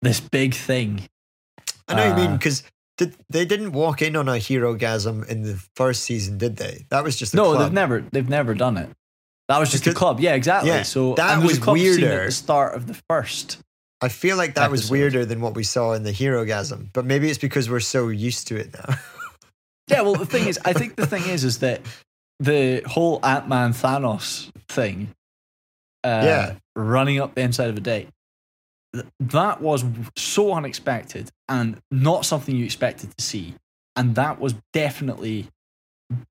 [SPEAKER 1] this big thing.
[SPEAKER 2] I know what you mean
[SPEAKER 1] Uh,
[SPEAKER 2] because did, they didn't walk in on a herogasm in the first season, did they? That was just a
[SPEAKER 1] No,
[SPEAKER 2] club.
[SPEAKER 1] they've never, they've never done it. That was just a club. Yeah, exactly.
[SPEAKER 2] Yeah,
[SPEAKER 1] so
[SPEAKER 2] that
[SPEAKER 1] and there's a
[SPEAKER 2] was weirder.
[SPEAKER 1] at the start of the first.
[SPEAKER 2] I feel like that was weirder than what we saw in the Herogasm, but maybe it's because we're so used to it now. (laughs)
[SPEAKER 1] Yeah, well, the thing is, I think the thing is, is that the whole Ant Man Thanos thing, uh,
[SPEAKER 2] Yeah.
[SPEAKER 1] running up the inside of a date, that was so unexpected and not something you expected to see, and that was definitely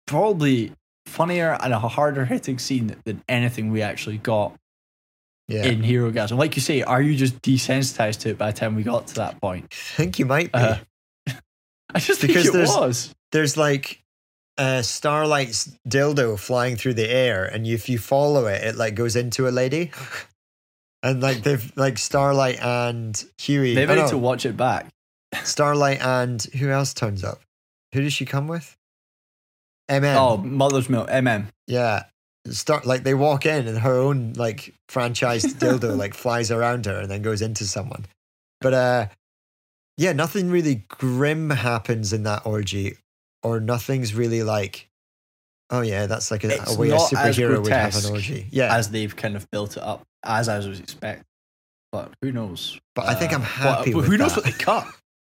[SPEAKER 1] probably funnier and a harder hitting scene than anything we actually got
[SPEAKER 2] yeah,
[SPEAKER 1] in Herogasm. Like you say, are you just desensitized to it by the time we got to that point?
[SPEAKER 2] I think you might be.
[SPEAKER 1] Uh, (laughs) I just
[SPEAKER 2] Because
[SPEAKER 1] think it
[SPEAKER 2] there's-
[SPEAKER 1] was.
[SPEAKER 2] There's like uh, Starlight's dildo flying through the air, and if you follow it, it like goes into a lady. (laughs) And like they've like Starlight and Huey.
[SPEAKER 1] Maybe I need to watch it back.
[SPEAKER 2] Starlight and who else turns up? Who does she come with? MM.
[SPEAKER 1] Oh, Mother's Milk, MM.
[SPEAKER 2] Yeah. Start like they walk in and her own like franchised (laughs) dildo like flies around her and then goes into someone. But uh yeah, nothing really grim happens in that orgy or nothing's really like oh yeah, that's like a, a way a superhero would have an orgy. Yeah.
[SPEAKER 1] as they've kind of built it up, as I was expecting. But who knows?
[SPEAKER 2] but I think
[SPEAKER 1] Uh,
[SPEAKER 2] I'm happy with
[SPEAKER 1] Who knows what they cut?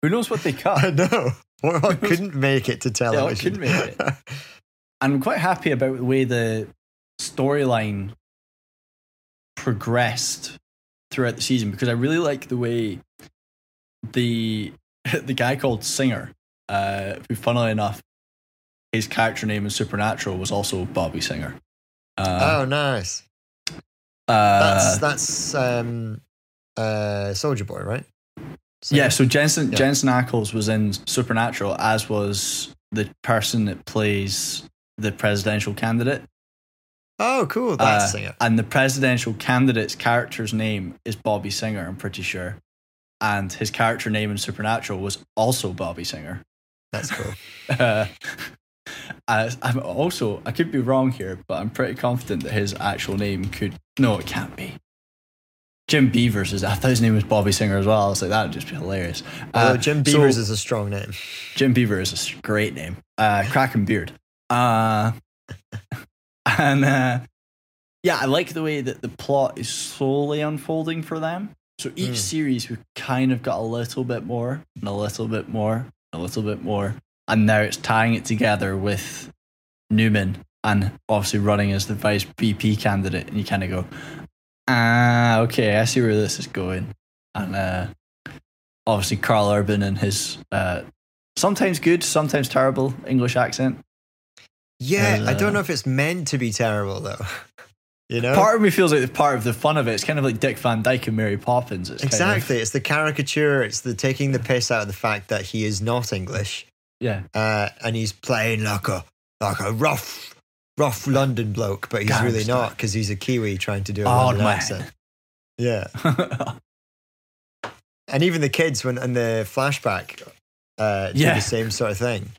[SPEAKER 1] Who knows what they cut?
[SPEAKER 2] I know. What, what couldn't make it to television.
[SPEAKER 1] I couldn't make it. (laughs) I'm quite happy about the way the storyline progressed throughout the season because I really like the way the (laughs) the guy called Singer, uh, who funnily enough, his character name in Supernatural was also Bobby Singer. Uh,
[SPEAKER 2] oh nice.
[SPEAKER 1] uh,
[SPEAKER 2] That's that's um uh Soldier Boy, right? So-
[SPEAKER 1] Yeah, so Jensen
[SPEAKER 2] Yeah.
[SPEAKER 1] Jensen Ackles was in Supernatural, as was the person that plays the presidential candidate.
[SPEAKER 2] Oh, cool. That's
[SPEAKER 1] Uh,
[SPEAKER 2] singer.
[SPEAKER 1] And the presidential candidate's character's name is Bobby Singer, I'm pretty sure. And his character name in Supernatural was also Bobby Singer.
[SPEAKER 2] That's cool. (laughs)
[SPEAKER 1] Uh, I- I'm also, I could be wrong here, but I'm pretty confident that his actual name could. No, it can't be. Jim Beavers is. I thought his name was Bobby Singer as well. I was like, that would just be hilarious. Uh,
[SPEAKER 2] Jim
[SPEAKER 1] so-
[SPEAKER 2] Beavers is a strong name.
[SPEAKER 1] Jim Beaver is a great name. Uh, cracking beard. Uh, (laughs) and uh, yeah, I like the way that the plot is slowly unfolding for them. So each
[SPEAKER 2] Mm.
[SPEAKER 1] series, we kind of got a little bit more, and a little bit more, a little bit more, and now it's tying it together with Neuman and obviously running as the vice VP candidate, and you kind of go, ah, okay, I see where this is going, and uh, obviously Karl Urban and his uh, sometimes good, sometimes terrible English accent.
[SPEAKER 2] Yeah, I
[SPEAKER 1] Uh,
[SPEAKER 2] don't know if it's meant to be terrible though. (laughs) you know,
[SPEAKER 1] Part of me feels like part of the fun of it. It's kind of like Dick Van Dyke and Mary Poppins. It's kind of-
[SPEAKER 2] exactly. It's the caricature. It's the taking the piss out of the fact that he is not English,
[SPEAKER 1] yeah.
[SPEAKER 2] uh, and he's playing like a like a rough, rough London bloke, but he's really not because he's a Kiwi trying to do a London
[SPEAKER 1] man.
[SPEAKER 2] accent. Yeah, (laughs) and even the kids when in the flashback, uh, do
[SPEAKER 1] Yeah.
[SPEAKER 2] the same sort of thing.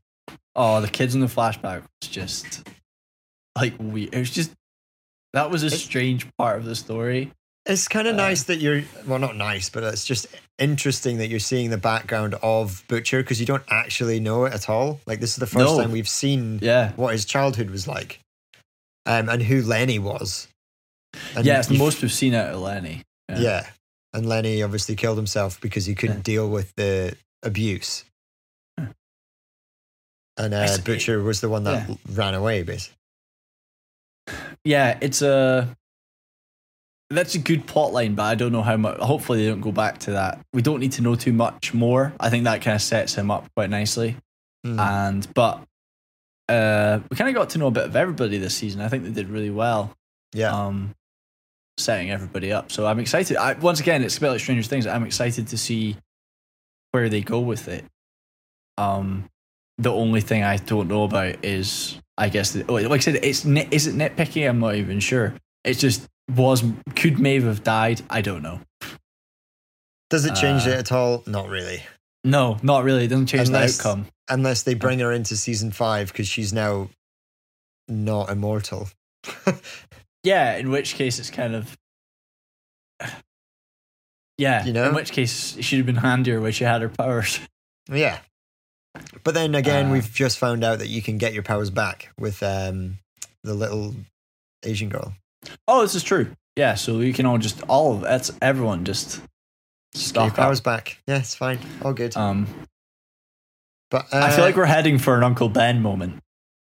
[SPEAKER 1] oh, the kids in the flashback was just like we. It was just that was a
[SPEAKER 2] It's-
[SPEAKER 1] strange part of the story.
[SPEAKER 2] It's kind of
[SPEAKER 1] Uh,
[SPEAKER 2] nice that you're well, not nice, but it's just interesting that you're seeing the background of Butcher because you don't actually know it at all. Like this is the first
[SPEAKER 1] No.
[SPEAKER 2] time we've seen
[SPEAKER 1] Yeah,
[SPEAKER 2] what his childhood was like, um, and who Lenny was. And
[SPEAKER 1] yeah. It's the most we've seen out of Lenny.
[SPEAKER 2] Yeah. and Lenny obviously killed himself because he couldn't
[SPEAKER 1] Yeah.
[SPEAKER 2] deal with the abuse.
[SPEAKER 1] Yeah.
[SPEAKER 2] And uh. Butcher was the one that
[SPEAKER 1] Yeah.
[SPEAKER 2] ran away, basically.
[SPEAKER 1] yeah, it's a that's a good plot line, but I don't know how much. Hopefully, they don't go back to that. We don't need to know too much more. I think that kind of sets him up quite nicely.
[SPEAKER 2] Hmm.
[SPEAKER 1] And but uh, we kind of got to know a bit of everybody this season. I think they did really well.
[SPEAKER 2] yeah,
[SPEAKER 1] Um, setting everybody up. So I'm excited. I, once again, it's a bit like Stranger Things. I'm excited to see where they go with it. Um, the only thing I don't know about is, I guess, the, like I said, it's nit, is it nitpicky? I'm not even sure. It's just was could Maeve have died? I don't know.
[SPEAKER 2] Does it change
[SPEAKER 1] uh,
[SPEAKER 2] it at all? Not really.
[SPEAKER 1] No, not really. It doesn't change
[SPEAKER 2] Unless-
[SPEAKER 1] the outcome.
[SPEAKER 2] Unless they bring her into season five because she's now not immortal. (laughs)
[SPEAKER 1] Yeah, in which case it's kind of. Yeah,
[SPEAKER 2] You know?
[SPEAKER 1] in which case should have been handier when she had her powers.
[SPEAKER 2] yeah. But then again,
[SPEAKER 1] Uh,
[SPEAKER 2] we've just found out that you can get your powers back with um, the little Asian girl.
[SPEAKER 1] Oh, this is true. Yeah, so we can all just all of that's everyone just
[SPEAKER 2] Get your powers back. Yeah, it's fine. All good.
[SPEAKER 1] Um,
[SPEAKER 2] but uh,
[SPEAKER 1] I feel like we're heading for an Uncle Ben moment.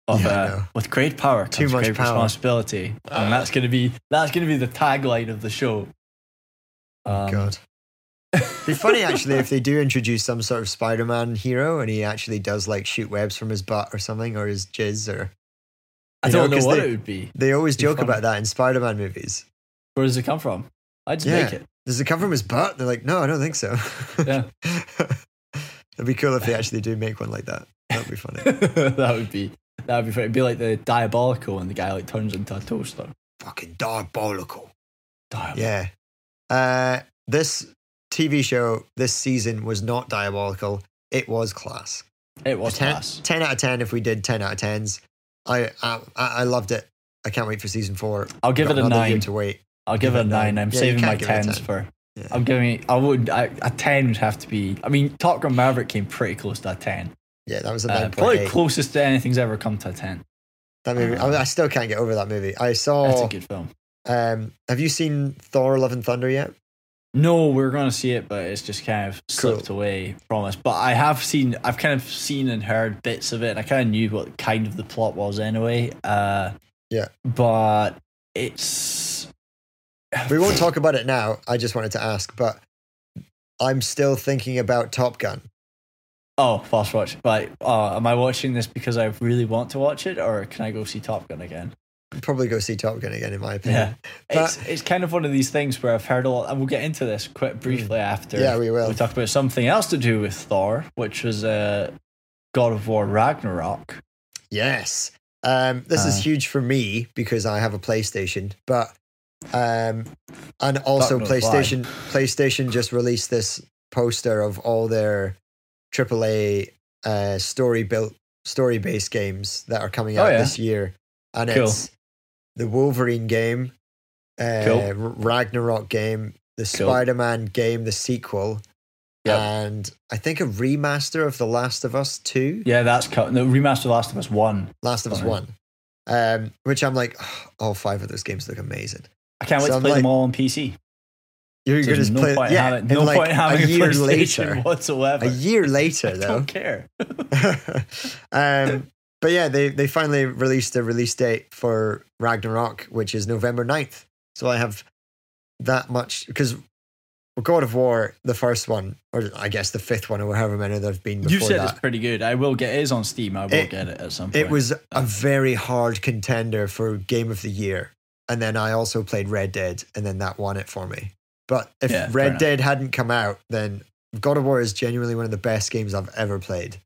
[SPEAKER 1] Of,
[SPEAKER 2] Yeah,
[SPEAKER 1] uh, with great power comes
[SPEAKER 2] Too much
[SPEAKER 1] great
[SPEAKER 2] power.
[SPEAKER 1] responsibility, and that's gonna be that's gonna be the tagline of the show. Um,
[SPEAKER 2] God. It'd (laughs) be funny actually if they do introduce some sort of Spider-Man hero and he actually does like shoot webs from his butt or something or his jizz or
[SPEAKER 1] I don't know what
[SPEAKER 2] they-
[SPEAKER 1] it would be.
[SPEAKER 2] they always
[SPEAKER 1] Be
[SPEAKER 2] joke
[SPEAKER 1] funny.
[SPEAKER 2] about that in Spider-Man movies.
[SPEAKER 1] Where does it come from? I just
[SPEAKER 2] Yeah.
[SPEAKER 1] make it.
[SPEAKER 2] Does it come from his butt? They're like, no, I don't think so.
[SPEAKER 1] Yeah. (laughs)
[SPEAKER 2] It'd be cool if they actually do make one like that. That'd be funny. (laughs)
[SPEAKER 1] that would be that would be funny. It'd be like the diabolical and the guy like turns into a toaster.
[SPEAKER 2] Fucking diabolical.
[SPEAKER 1] Diabolical.
[SPEAKER 2] Yeah. Uh, this TV show this season was not diabolical. It was class.
[SPEAKER 1] It was
[SPEAKER 2] 10,
[SPEAKER 1] class.
[SPEAKER 2] 10 out of 10 if we did 10 out of 10s. I, I, I loved it. I can't wait for season four.
[SPEAKER 1] I'll give it a nine.
[SPEAKER 2] to wait.
[SPEAKER 1] I'll give it a nine. I'm
[SPEAKER 2] Yeah,
[SPEAKER 1] saving my
[SPEAKER 2] can't give it a
[SPEAKER 1] tens
[SPEAKER 2] 10.
[SPEAKER 1] for.
[SPEAKER 2] Yeah.
[SPEAKER 1] I'm giving. I would. I, a ten would have to be. I mean, Top Gun Maverick came pretty close to a ten.
[SPEAKER 2] Yeah, that was a
[SPEAKER 1] Uh,
[SPEAKER 2] 9.8.
[SPEAKER 1] probably closest to anything's ever come to a ten.
[SPEAKER 2] that movie, I, I still can't get over that movie. I saw.
[SPEAKER 1] That's a good film.
[SPEAKER 2] Um, have you seen Thor: Love and Thunder yet?
[SPEAKER 1] No, we're going to see it, but it's just kind of slipped away from us. But I have seen, I've kind of seen and heard bits of it. And I kind of knew what kind of the plot was anyway. Uh,
[SPEAKER 2] Yeah.
[SPEAKER 1] But it's.
[SPEAKER 2] We won't talk about it now. I just wanted to ask, but I'm still thinking about Top Gun.
[SPEAKER 1] Oh, fast watch. But uh, am I watching this because I really want to watch it, or can I go see Top Gun again?
[SPEAKER 2] Probably go see Top Gun again, in my opinion.
[SPEAKER 1] Yeah. It's, it's kind of one of these things where I've heard a lot, and we'll get into this quite briefly after.
[SPEAKER 2] Mm. Yeah, we will.
[SPEAKER 1] We talk about something else to do with Thor, which was uh, God of War Ragnarok.
[SPEAKER 2] Yes. Um, this is
[SPEAKER 1] Uh.
[SPEAKER 2] huge for me because I have a PlayStation, but um, and also
[SPEAKER 1] knows why.
[SPEAKER 2] PlayStation PlayStation just released this poster of all their AAA uh, story built story based games that are coming
[SPEAKER 1] Oh,
[SPEAKER 2] out
[SPEAKER 1] yeah.
[SPEAKER 2] this year, and
[SPEAKER 1] Cool.
[SPEAKER 2] it's the Wolverine game, uh,
[SPEAKER 1] Cool.
[SPEAKER 2] Ragnarok game, the
[SPEAKER 1] Cool.
[SPEAKER 2] Spider Man game, the sequel.
[SPEAKER 1] Yep.
[SPEAKER 2] And I think a remaster of The Last of Us 2.
[SPEAKER 1] Yeah, that's cut. The remaster of Last of Us One.
[SPEAKER 2] Last of Us One, um, which I'm like, (sighs) all five of those games look amazing.
[SPEAKER 1] Can't wait
[SPEAKER 2] So
[SPEAKER 1] to
[SPEAKER 2] I'm
[SPEAKER 1] play them all on PC.
[SPEAKER 2] You're
[SPEAKER 1] There's
[SPEAKER 2] gonna
[SPEAKER 1] no
[SPEAKER 2] play,
[SPEAKER 1] point
[SPEAKER 2] yeah,
[SPEAKER 1] having, no
[SPEAKER 2] like
[SPEAKER 1] point having
[SPEAKER 2] a year later. (laughs)
[SPEAKER 1] whatsoever.
[SPEAKER 2] A year (laughs) later, though.
[SPEAKER 1] I don't care. (laughs)
[SPEAKER 2] um, but yeah, they they finally released a release date for Ragnarok, which is November 9th. So I have that much because God of War, the first one, or I guess the fifth one, or however many there have been before
[SPEAKER 1] You said
[SPEAKER 2] that.
[SPEAKER 1] it's pretty good. I will get it is on Steam. I will
[SPEAKER 2] It-
[SPEAKER 1] get it at some point.
[SPEAKER 2] It was a very hard contender for Game of the Year. And then I also played Red Dead, and then that won it for me. But if
[SPEAKER 1] Yeah,
[SPEAKER 2] Red. Dead hadn't come out, then God of War is genuinely one of the best games I've ever played.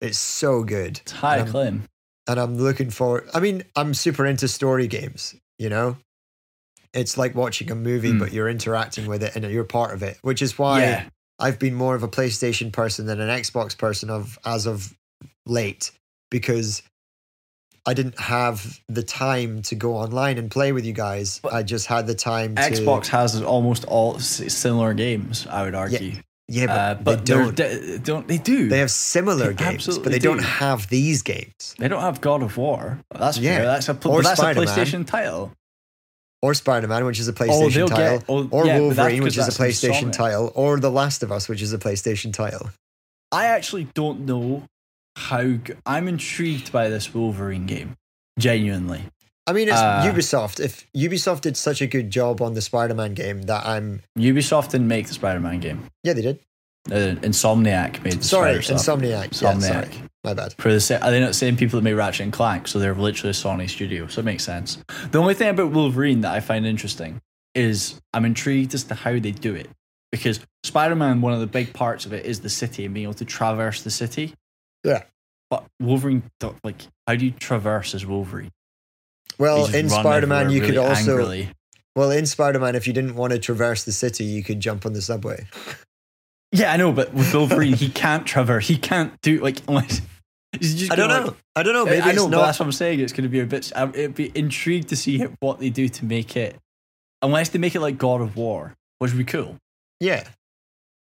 [SPEAKER 2] It's so good.
[SPEAKER 1] It's high
[SPEAKER 2] and
[SPEAKER 1] acclaim.
[SPEAKER 2] And I'm looking for I mean, I'm super into story games, you know? It's like watching a movie,
[SPEAKER 1] Mm.
[SPEAKER 2] but you're interacting with it and you're part of it, which is why
[SPEAKER 1] yeah,
[SPEAKER 2] I've been more of a PlayStation person than an Xbox person of as of late because I didn't have the time to go online and play with you guys. I just had the time to
[SPEAKER 1] Xbox has almost all similar games. I would argue.
[SPEAKER 2] Yeah, but,
[SPEAKER 1] uh, but
[SPEAKER 2] they don't.
[SPEAKER 1] de- don't they do?
[SPEAKER 2] They have similar
[SPEAKER 1] They
[SPEAKER 2] games, but they don't have these games.
[SPEAKER 1] They don't have God of War. That's
[SPEAKER 2] Yeah.
[SPEAKER 1] fair. That's a pl- that's a. PlayStation title.
[SPEAKER 2] Or Spider Man, which is a
[SPEAKER 1] Oh,
[SPEAKER 2] PlayStation
[SPEAKER 1] they'll
[SPEAKER 2] title.
[SPEAKER 1] get. Oh,
[SPEAKER 2] or
[SPEAKER 1] yeah,
[SPEAKER 2] Wolverine, which is a PlayStation title. Or The Last of Us, which is a PlayStation title.
[SPEAKER 1] I actually don't know how. G- I'm intrigued by this Wolverine game. Genuinely,
[SPEAKER 2] I mean, it's
[SPEAKER 1] Uh,
[SPEAKER 2] Ubisoft. If Ubisoft did such a good job on the Spider Man game that I'm.
[SPEAKER 1] Ubisoft didn't make the Spider-Man game.
[SPEAKER 2] Yeah, they did.
[SPEAKER 1] Uh, Insomniac made the
[SPEAKER 2] Sorry,
[SPEAKER 1] Spider stuff.
[SPEAKER 2] Insomniac. Yeah,
[SPEAKER 1] Insomniac.
[SPEAKER 2] sorry. My bad.
[SPEAKER 1] For the sa- are they not the same people that made Ratchet and Clank? So they're literally a Sony studio. So it makes sense. The only thing about Wolverine that I find interesting is I'm intrigued as to how they do it because Spider-Man, one of the big parts of it is the city and being able to traverse the city.
[SPEAKER 2] Yeah.
[SPEAKER 1] But Wolverine, like, how do you traverse as Wolverine?
[SPEAKER 2] Well, in Spider Man, you could also.
[SPEAKER 1] angrily.
[SPEAKER 2] Well, in Spider Man, if you didn't want to traverse the city, you could jump on the subway.
[SPEAKER 1] Yeah, I know, but with Wolverine, he can't traverse. He can't do like (laughs) unless. just
[SPEAKER 2] I don't know.
[SPEAKER 1] like-
[SPEAKER 2] I don't know. Maybe
[SPEAKER 1] I know,
[SPEAKER 2] not.
[SPEAKER 1] that's what I'm saying. It's going to be a bit. Um, it'd be intrigued to see what they do to make it, unless they make it like God of War, which would be cool.
[SPEAKER 2] Yeah.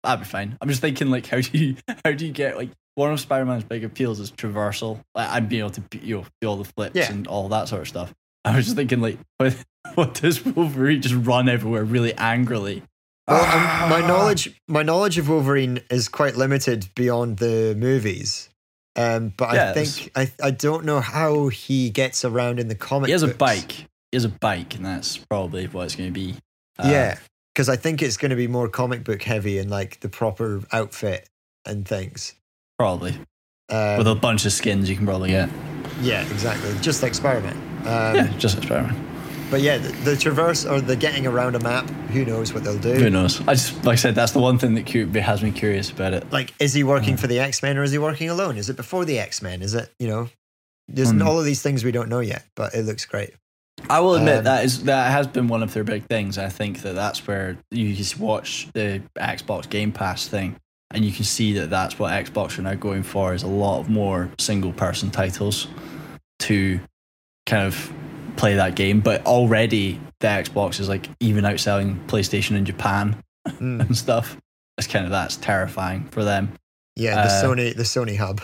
[SPEAKER 1] That'd be fine. I'm just thinking like, how do you (laughs) how do you get like one of Spider-Man's big appeals is traversal, like I'd be able to you know do all the flips
[SPEAKER 2] Yeah.
[SPEAKER 1] and all that sort of stuff. I was just thinking, like, (laughs) what, what does Wolverine just run everywhere really angrily?
[SPEAKER 2] Well, um, my knowledge, my knowledge of Wolverine is quite limited beyond the movies. Um, but I
[SPEAKER 1] Yes.
[SPEAKER 2] think I, I don't know how he gets around in the comic.
[SPEAKER 1] He has a bike. He has a bike, and that's probably what it's going to be. Uh,
[SPEAKER 2] yeah, because I think it's going to be more comic book heavy and like the proper outfit and things.
[SPEAKER 1] Probably
[SPEAKER 2] Um,
[SPEAKER 1] with a bunch of skins you can probably get.
[SPEAKER 2] yeah, exactly. Just Spider-Man. Um,
[SPEAKER 1] yeah, just experiment.
[SPEAKER 2] But yeah, the, the traverse or the getting around a map. Who knows what they'll do?
[SPEAKER 1] Who knows? I just like I said, that's the one thing that cu- has me curious about it.
[SPEAKER 2] Like, is he working
[SPEAKER 1] Mm.
[SPEAKER 2] for the X Men or is he working alone? Is it before the X Men? Is it you know? There's
[SPEAKER 1] Mm.
[SPEAKER 2] all of these things we don't know yet, but it looks great.
[SPEAKER 1] I will admit
[SPEAKER 2] Um,
[SPEAKER 1] that is that has been one of their big things. I think that that's where you just watch the Xbox Game Pass thing, and you can see that that's what Xbox are now going for is a lot of more single person titles to kind of play that game. But already the Xbox is like even outselling PlayStation in Japan
[SPEAKER 2] Mm. (laughs)
[SPEAKER 1] and stuff. It's kind of that's terrifying for them.
[SPEAKER 2] Yeah, the
[SPEAKER 1] Uh,
[SPEAKER 2] Sony the Sony hub.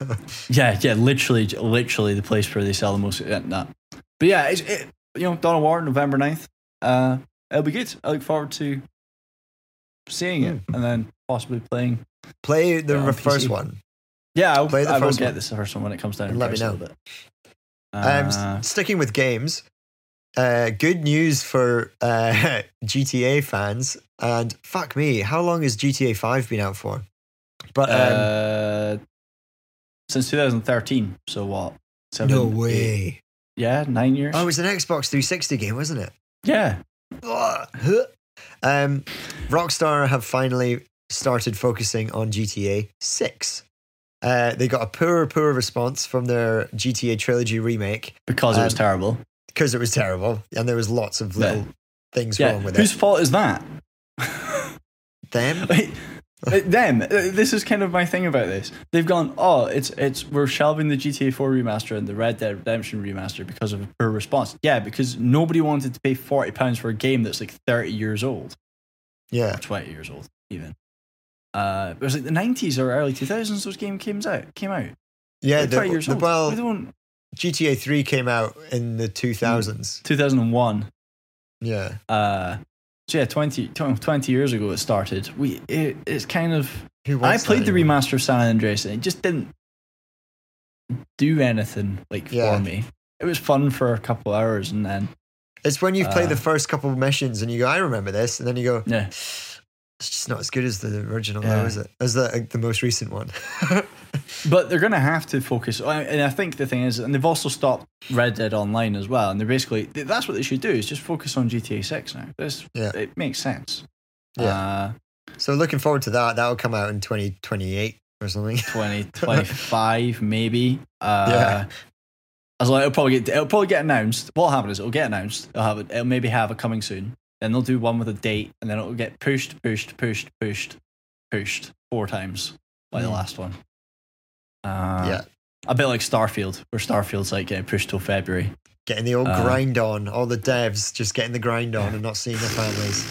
[SPEAKER 2] (laughs)
[SPEAKER 1] Yeah, yeah, literally, literally the place where they sell the most. Uh, nah. But yeah, it's, it, you know, Dawn of War, November 9th. Uh, it'll be good. I look forward to seeing it and then possibly playing.
[SPEAKER 2] Play the
[SPEAKER 1] Yeah,
[SPEAKER 2] first
[SPEAKER 1] PC.
[SPEAKER 2] one.
[SPEAKER 1] Yeah, I'll,
[SPEAKER 2] Play the
[SPEAKER 1] I will
[SPEAKER 2] first
[SPEAKER 1] get
[SPEAKER 2] one.
[SPEAKER 1] this first one when it comes down.
[SPEAKER 2] Let me know.
[SPEAKER 1] But, bit.
[SPEAKER 2] Um,
[SPEAKER 1] Uh,
[SPEAKER 2] sticking with games, uh, good news for uh, (laughs) GTA fans. And fuck me, how long has GTA Five been out for? But um,
[SPEAKER 1] uh, since 2013. So what? Seven,
[SPEAKER 2] no
[SPEAKER 1] eight-
[SPEAKER 2] way.
[SPEAKER 1] yeah, nine years.
[SPEAKER 2] Oh, it was an Xbox 360 game, wasn't it?
[SPEAKER 1] yeah.
[SPEAKER 2] Um, Rockstar have finally started focusing on GTA 6. Uh, they got a poor, poor response from their GTA trilogy remake
[SPEAKER 1] Because it was
[SPEAKER 2] Um,
[SPEAKER 1] terrible.
[SPEAKER 2] because it was terrible and there was lots of little
[SPEAKER 1] Yeah.
[SPEAKER 2] things
[SPEAKER 1] Yeah.
[SPEAKER 2] wrong with
[SPEAKER 1] Whose
[SPEAKER 2] it.
[SPEAKER 1] Whose fault is that?
[SPEAKER 2] Them? (laughs)
[SPEAKER 1] Wait, uh, them. uh, This is kind of my thing about this. They've gone, oh, it's it's we're shelving the GTA 4 remaster and the Red Dead Redemption remaster because of a poor response. Yeah, because nobody wanted to pay forty pounds for a game that's like thirty years old,
[SPEAKER 2] Yeah.
[SPEAKER 1] twenty years old, even. Uh, it was like the nineties or early two thousands. Those game came out. Came out.
[SPEAKER 2] Yeah.
[SPEAKER 1] Like
[SPEAKER 2] The,
[SPEAKER 1] 20 years
[SPEAKER 2] the-
[SPEAKER 1] old.
[SPEAKER 2] well,
[SPEAKER 1] We don't-
[SPEAKER 2] GTA 3 came out in the 2000s.
[SPEAKER 1] 2001.
[SPEAKER 2] Yeah.
[SPEAKER 1] Uh, so yeah, 20, 20 years ago it started. We it, it's kind of I played the
[SPEAKER 2] anymore?
[SPEAKER 1] remaster of San Andreas and it just didn't do anything like
[SPEAKER 2] Yeah.
[SPEAKER 1] for me. It was fun for a couple hours and then
[SPEAKER 2] It's when you've played
[SPEAKER 1] Uh,
[SPEAKER 2] the first couple of missions and you go, I remember this. And then you go,
[SPEAKER 1] yeah,
[SPEAKER 2] it's just not as good as the original,
[SPEAKER 1] Yeah.
[SPEAKER 2] though, is it? As the, like, the most recent one. (laughs)
[SPEAKER 1] but they're gonna have to focus. And I think the thing is, and they've also stopped Red Dead Online as well. And they're basically that's what they should do is just focus on GTA Six now. This
[SPEAKER 2] Yeah.
[SPEAKER 1] it makes sense.
[SPEAKER 2] Yeah.
[SPEAKER 1] Uh,
[SPEAKER 2] so looking forward to that. That'll come out in 2028 or something. (laughs)
[SPEAKER 1] 2025 maybe. Uh,
[SPEAKER 2] Yeah.
[SPEAKER 1] As long it'll probably get it'll probably get announced. What'll happen is it'll get announced. It'll have it. It'll maybe have a coming soon. Then they'll do one with a date, and then it'll get pushed, pushed, pushed, pushed, pushed four times by the
[SPEAKER 2] Mm.
[SPEAKER 1] last one. Uh,
[SPEAKER 2] Yeah.
[SPEAKER 1] a bit like Starfield, where Starfield's like getting pushed till February.
[SPEAKER 2] Getting the old
[SPEAKER 1] Uh,
[SPEAKER 2] grind on. All the devs just getting the grind on and not seeing their (laughs) families.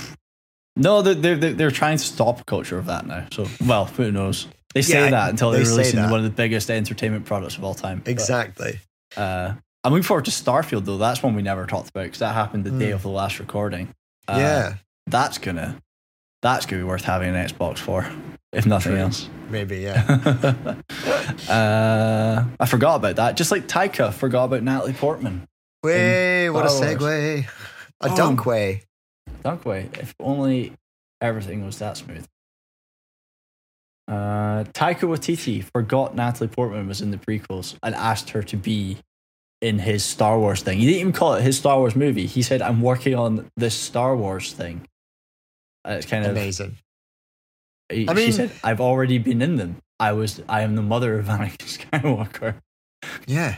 [SPEAKER 1] No, they're they're they're, trying to stop a culture of that now. So well, who knows? They say
[SPEAKER 2] Yeah,
[SPEAKER 1] that until
[SPEAKER 2] they
[SPEAKER 1] they're releasing one of the biggest entertainment products of all time. But-
[SPEAKER 2] Exactly.
[SPEAKER 1] Uh, I'm looking forward to Starfield though. That's one we never talked about because that happened the day
[SPEAKER 2] Mm.
[SPEAKER 1] of the last recording. Uh,
[SPEAKER 2] yeah.
[SPEAKER 1] that's gonna that's gonna be worth having an Xbox for, if nothing
[SPEAKER 2] True.
[SPEAKER 1] else.
[SPEAKER 2] Maybe, yeah. (laughs)
[SPEAKER 1] uh, I forgot about that. Just like Taika forgot about Natalie Portman.
[SPEAKER 2] Way, what a
[SPEAKER 1] Wars.
[SPEAKER 2] segue. A
[SPEAKER 1] Oh.
[SPEAKER 2] dunk way.
[SPEAKER 1] Dunkway. If only everything was that smooth. Uh, Taika Waititi forgot Natalie Portman was in the prequels and asked her to be in his Star Wars thing. He didn't even call it his Star Wars movie. He said, "I'm working on this Star Wars thing." And it's kind of
[SPEAKER 2] Amazing.
[SPEAKER 1] He,
[SPEAKER 2] I
[SPEAKER 1] she said, "I've already been in them. I was. I am the mother of (laughs) Anakin Skywalker.
[SPEAKER 2] Yeah.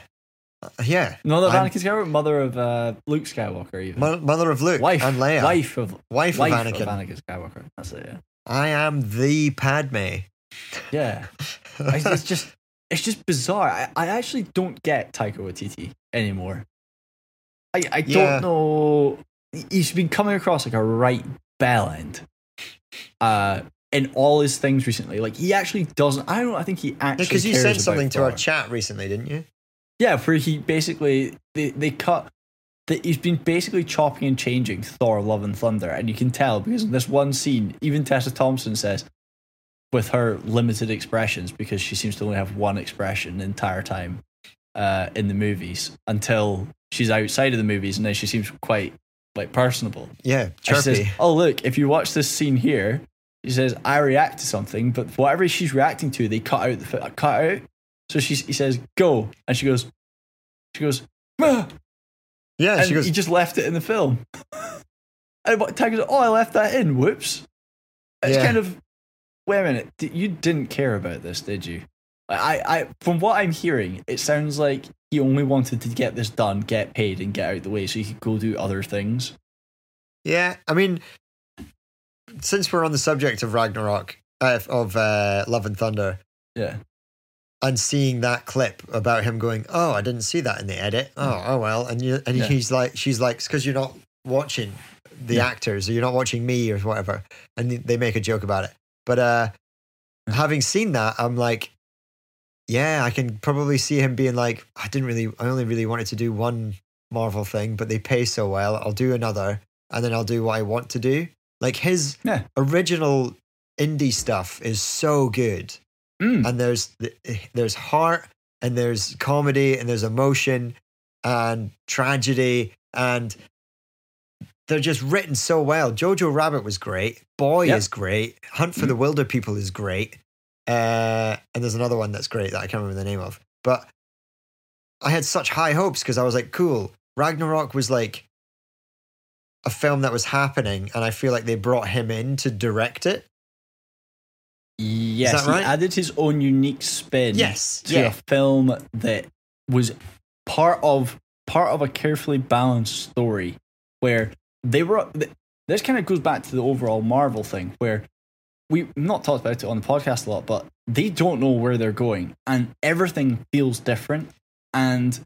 [SPEAKER 2] Uh, yeah.
[SPEAKER 1] No, not
[SPEAKER 2] I'm-
[SPEAKER 1] Anakin Skywalker. Mother of uh, Luke Skywalker. Even
[SPEAKER 2] Mo- Mother of Luke
[SPEAKER 1] wife
[SPEAKER 2] and Leia.
[SPEAKER 1] Wife of
[SPEAKER 2] Wife,
[SPEAKER 1] wife
[SPEAKER 2] of Anakin.
[SPEAKER 1] Anakin Skywalker. That's it. Yeah.
[SPEAKER 2] I am the Padme.
[SPEAKER 1] Yeah. (laughs) It's just. It's just bizarre. I, I actually don't get Taika Waititi anymore. I I don't know. He's been coming across like a right bell end. Uh. In all his things recently, like he actually doesn't. I don't. I think he actually
[SPEAKER 2] Because you
[SPEAKER 1] cares
[SPEAKER 2] sent something to our chat recently, didn't you?
[SPEAKER 1] Yeah, where he basically they, they cut that he's been basically chopping and changing Thor: Love and Thunder, and you can tell because in this one scene, even Tessa Thompson says, with her limited expressions, because she seems to only have one expression the entire time uh, in the movies until she's outside of the movies, and then she seems quite like personable.
[SPEAKER 2] Yeah,
[SPEAKER 1] And she says,
[SPEAKER 2] chirpy.
[SPEAKER 1] "Oh look, if you watch this scene here." She says, "I react to something, but whatever she's reacting to, they cut out the cut out." So she he says, "Go," and she goes, she goes, "Ah,"
[SPEAKER 2] Yeah,
[SPEAKER 1] and
[SPEAKER 2] she goes.
[SPEAKER 1] he just left it in the film. (laughs) and Tag goes, "Oh, I left that in. Whoops." It's
[SPEAKER 2] Yeah.
[SPEAKER 1] kind of wait a minute. You didn't care about this, did you? I, I, from what I'm hearing, it sounds like he only wanted to get this done, get paid, and get out the way, so he could go do other things.
[SPEAKER 2] Yeah, I mean, since we're on the subject of Ragnarok, uh, of uh, Love and Thunder,
[SPEAKER 1] Yeah.
[SPEAKER 2] and seeing that clip about him going, "Oh, I didn't see that in the edit. Oh, oh well," and you and
[SPEAKER 1] Yeah.
[SPEAKER 2] he's like, she's like, "Because you're not watching the
[SPEAKER 1] Yeah.
[SPEAKER 2] actors, or you're not watching me, or whatever," and they make a joke about it. But uh, having seen that, I'm like, yeah, I can probably see him being like, I didn't really, I only really wanted to do one Marvel thing, but they pay so well, I'll do another, and then I'll do what I want to do. Like his
[SPEAKER 1] Yeah.
[SPEAKER 2] original indie stuff is so good
[SPEAKER 1] Mm.
[SPEAKER 2] and there's there's heart and there's comedy and there's emotion and tragedy and they're just written so well. Jojo Rabbit was great. Boy
[SPEAKER 1] Yep.
[SPEAKER 2] is great. Hunt for the Wilderpeople is great. Uh, and there's another one that's great that I can't remember the name of. But I had such high hopes because I was like, cool. Ragnarok was like a film that was happening, and I feel like they brought him in to direct it.
[SPEAKER 1] Yes,
[SPEAKER 2] right?
[SPEAKER 1] he added his own unique spin
[SPEAKER 2] Yes.
[SPEAKER 1] to
[SPEAKER 2] Yeah.
[SPEAKER 1] a film that was part of part of a carefully balanced story where they were this kind of goes back to the overall Marvel thing where we've not talked about it on the podcast a lot, but they don't know where they're going and everything feels different and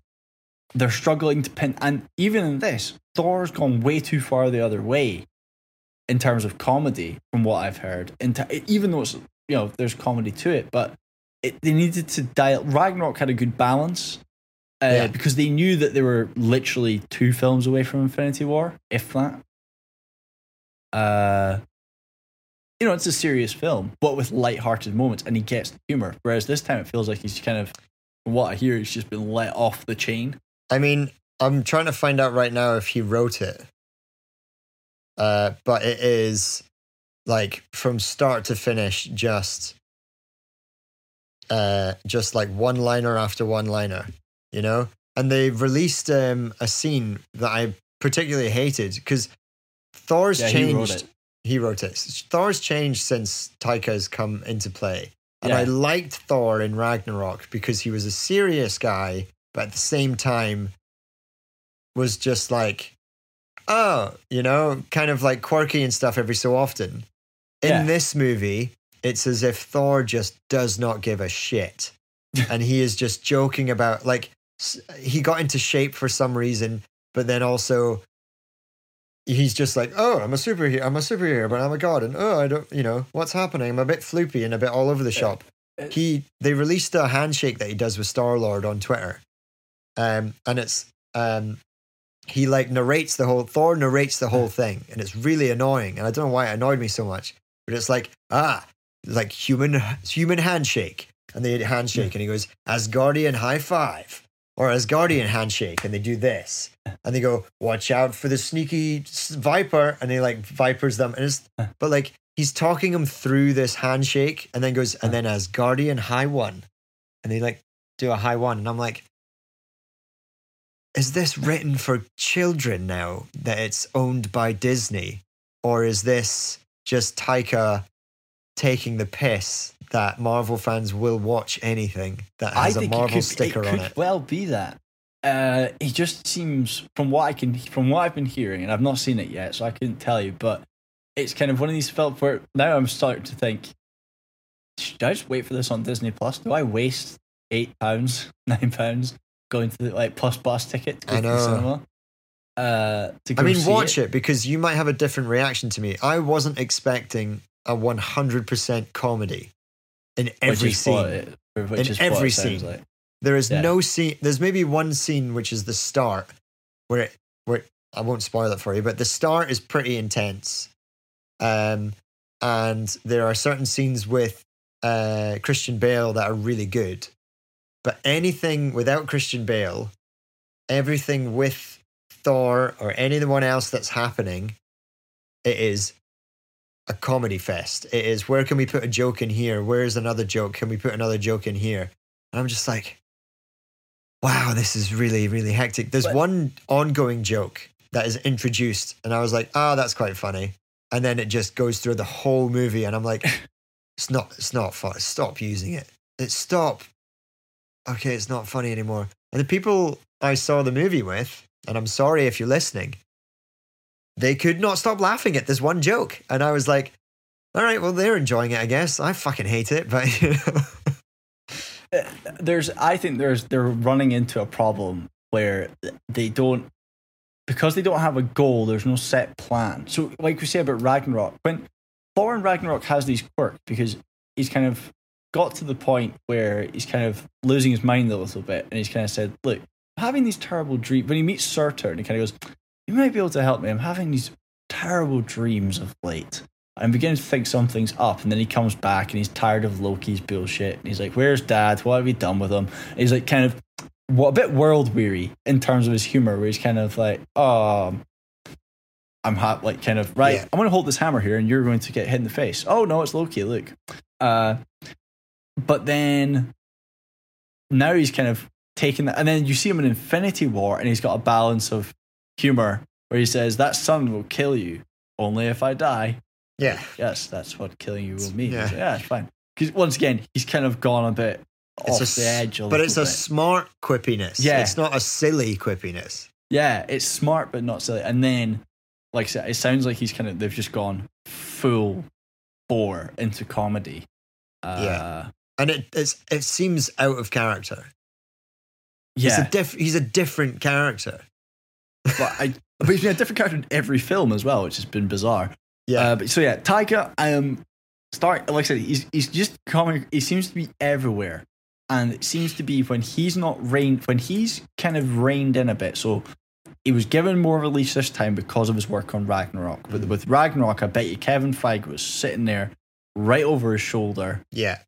[SPEAKER 1] they're struggling to pin and even in this, Thor's gone way too far the other way in terms of comedy, from what I've heard. Into, even though it's you know there's comedy to it, but it, they needed to dial. Ragnarok had a good balance uh,
[SPEAKER 2] Yeah.
[SPEAKER 1] because they knew that they were literally two films away from Infinity War, if that. Uh, you know, it's a serious film, but with light-hearted moments, and he gets the humor. Whereas this time, it feels like he's kind of, from what I hear, he's just been let off the chain.
[SPEAKER 2] I mean, I'm trying to find out right now if he wrote it. Uh, but it is like from start to finish, just uh, just like one liner after one liner, you know. And they released um, a scene that I particularly hated because Thor's
[SPEAKER 1] Yeah, he
[SPEAKER 2] changed.
[SPEAKER 1] wrote it.
[SPEAKER 2] He wrote it. Thor's changed since Taika's come into play. And I liked Thor in Ragnarok because he was a serious guy, but at the same time was just like, oh, you know, kind of like quirky and stuff every so often. In
[SPEAKER 1] Yeah.
[SPEAKER 2] this movie, it's as if Thor just does not give a shit. (laughs) and he is just joking about, like, he got into shape for some reason, but then also he's just like, oh, I'm a superhero, I'm a superhero, but I'm a god, and oh, I don't, you know, what's happening? I'm a bit floopy and a bit all over the shop.
[SPEAKER 1] Uh,
[SPEAKER 2] He they released a handshake that he does with Star Lord on Twitter, um, and it's um, he like narrates the whole Thor narrates the whole thing, and it's really annoying, and I don't know why it annoyed me so much, but it's like ah, like human human handshake, and they handshake, and he goes Asgardian high five or Asgardian handshake, and they do this, and they go watch out for the sneaky viper, and he like vipers them, and it's (laughs) but like he's talking them through this handshake, and then goes and then Asgardian high one, and they like do a high one, and I'm like. Is this written for children now that it's owned by Disney? Or is this just Taika taking the piss that Marvel fans will watch anything that has a Marvel
[SPEAKER 1] it could,
[SPEAKER 2] sticker
[SPEAKER 1] it
[SPEAKER 2] on
[SPEAKER 1] could
[SPEAKER 2] it?
[SPEAKER 1] well be that. Uh, he just seems, from what I can, from what I've been hearing, and I've not seen it yet, so I couldn't tell you. But it's kind of one of these films where now I'm starting to think: Should I just wait for this on Disney Plus? Do I waste eight pounds, (laughs) nine pounds going to the like plus bus ticket to go to the cinema? Uh, to go
[SPEAKER 2] I mean, watch it. because you might have a different reaction to me. I wasn't expecting a 100% comedy in every
[SPEAKER 1] what
[SPEAKER 2] scene.
[SPEAKER 1] it- which
[SPEAKER 2] In
[SPEAKER 1] what
[SPEAKER 2] every
[SPEAKER 1] it
[SPEAKER 2] scene.
[SPEAKER 1] like.
[SPEAKER 2] There is
[SPEAKER 1] Yeah.
[SPEAKER 2] no scene. There's maybe one scene which is the start where it, where I won't spoil it for you, but the start is pretty intense. Um, and there are certain scenes with uh, Christian Bale that are really good. But anything without Christian Bale, everything with Thor or anyone else that's happening, it is a comedy fest. It is where can we put a joke in here? Where's another joke? Can we put another joke in here? And I'm just like, wow, this is really, really hectic. There's
[SPEAKER 1] But-
[SPEAKER 2] one ongoing joke that is introduced, and I was like, oh, that's quite funny. And then it just goes through the whole movie, and I'm like, (laughs) it's not, it's not fun. Stop using it. It's stop. Okay, it's not funny anymore. And the people I saw the movie with, and I'm sorry if you're listening, they could not stop laughing at this one joke. And I was like, all right, well, they're enjoying it, I guess. I fucking hate it, but (laughs) you know.
[SPEAKER 1] Uh, there's I think there's they're running into a problem where they don't because they don't have a goal, there's no set plan. So like we say about Ragnarok, when Thor in Ragnarok has these quirks because he's kind of got to the point where he's kind of losing his mind a little bit and he's kind of said, Look, having these terrible dreams when he meets Surtur and he kind of goes, You might be able to help me. I'm having these terrible dreams of late. I'm beginning to think something's up, and then he comes back and he's tired of Loki's bullshit. And he's like, "Where's Dad? What have you done with him?" And he's like, kind of, what a bit world weary in terms of his humor, where he's kind of like, "Oh, I'm hot," like kind of right.
[SPEAKER 2] Yeah.
[SPEAKER 1] I'm going to hold this hammer here, and you're going to get hit in the face. Oh no, it's Loki. Look, uh, but then now he's kind of taking that, and then you see him in Infinity War, and he's got a balance of humor where he says, "That sun will kill you only if I die."
[SPEAKER 2] yeah.
[SPEAKER 1] yes, that's what killing you will mean.
[SPEAKER 2] Yeah.
[SPEAKER 1] Yeah, yeah it's fine. Because once again, he's kind of gone a bit
[SPEAKER 2] It's
[SPEAKER 1] off
[SPEAKER 2] a
[SPEAKER 1] the edge. A
[SPEAKER 2] But it's a
[SPEAKER 1] bit.
[SPEAKER 2] smart quippiness.
[SPEAKER 1] Yeah.
[SPEAKER 2] It's not a silly quippiness.
[SPEAKER 1] yeah, it's smart but not silly. And then, like I said, it sounds like he's kind of they've just gone full bore into comedy. Uh,
[SPEAKER 2] Yeah. And it it's, it seems out of character.
[SPEAKER 1] yeah.
[SPEAKER 2] He's a, diff, he's a different character.
[SPEAKER 1] But I, but he's been a different character in every film as well, which has been bizarre.
[SPEAKER 2] Yeah.
[SPEAKER 1] Uh, but so yeah, Taika, um, start like I said, he's he's just coming. He seems to be everywhere, and it seems to be when he's not reined, when he's kind of reined in a bit. So he was given more release this time because of his work on Ragnarok. But with Ragnarok, I bet you Kevin Feige was sitting there right over his shoulder,
[SPEAKER 2] yeah.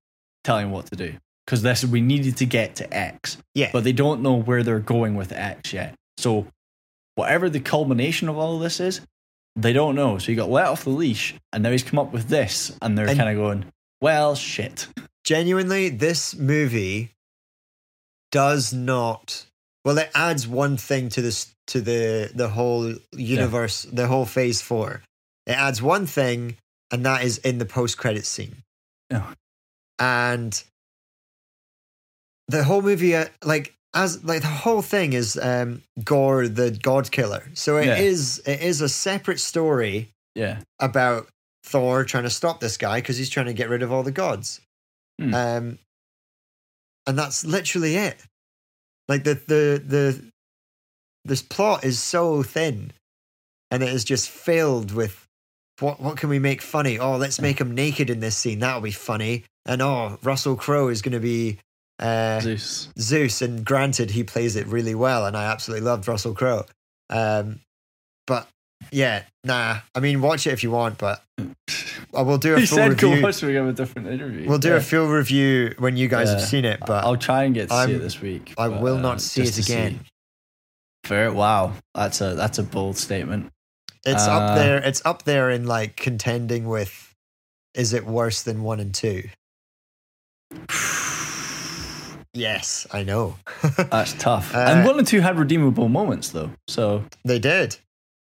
[SPEAKER 1] telling him what to do. Because this we needed to get to X,
[SPEAKER 2] Yeah.
[SPEAKER 1] but they don't know where they're going with X yet. So whatever the culmination of all of this is, they don't know. So he got let off the leash, and now he's come up with this, and they're kind of going, "Well, shit." (laughs)
[SPEAKER 2] Genuinely, this movie does not. Well, it adds one thing to this to the the whole universe, the whole Phase Four. It adds one thing, and that is in the post credit scene.
[SPEAKER 1] Yeah.
[SPEAKER 2] And the whole movie, uh, like as like the whole thing is um, Gorr the God Killer. So it is
[SPEAKER 1] Yeah.
[SPEAKER 2] it is a separate story
[SPEAKER 1] Yeah,
[SPEAKER 2] about Thor trying to stop this guy because he's trying to get rid of all the gods.
[SPEAKER 1] Hmm.
[SPEAKER 2] Um, and that's literally it. Like the the the this plot is so thin, and it is just filled with what what can we make funny? Oh, let's make him naked in this scene. That'll be funny. And oh, Russell Crowe is going to be uh,
[SPEAKER 1] Zeus.
[SPEAKER 2] Zeus, and granted, he plays it really well, and I absolutely loved Russell Crowe. Um, but yeah, nah. I mean, watch it if you want, but (laughs) I will do a
[SPEAKER 1] He
[SPEAKER 2] full
[SPEAKER 1] said, "Go
[SPEAKER 2] review.
[SPEAKER 1] watch." We have a different interview.
[SPEAKER 2] We'll do
[SPEAKER 1] Yeah.
[SPEAKER 2] a full review when you guys have seen it, but
[SPEAKER 1] I'll try and get to
[SPEAKER 2] I'm-
[SPEAKER 1] it this week.
[SPEAKER 2] I
[SPEAKER 1] but,
[SPEAKER 2] will
[SPEAKER 1] uh,
[SPEAKER 2] not see it again.
[SPEAKER 1] Fair. Wow, that's a that's a bold statement.
[SPEAKER 2] It's
[SPEAKER 1] Uh,
[SPEAKER 2] up there. It's up there in like contending with. Is it worse than one and two? Yes, I know. (laughs)
[SPEAKER 1] That's tough.
[SPEAKER 2] Uh,
[SPEAKER 1] and one and two had redeemable moments though, so
[SPEAKER 2] they did.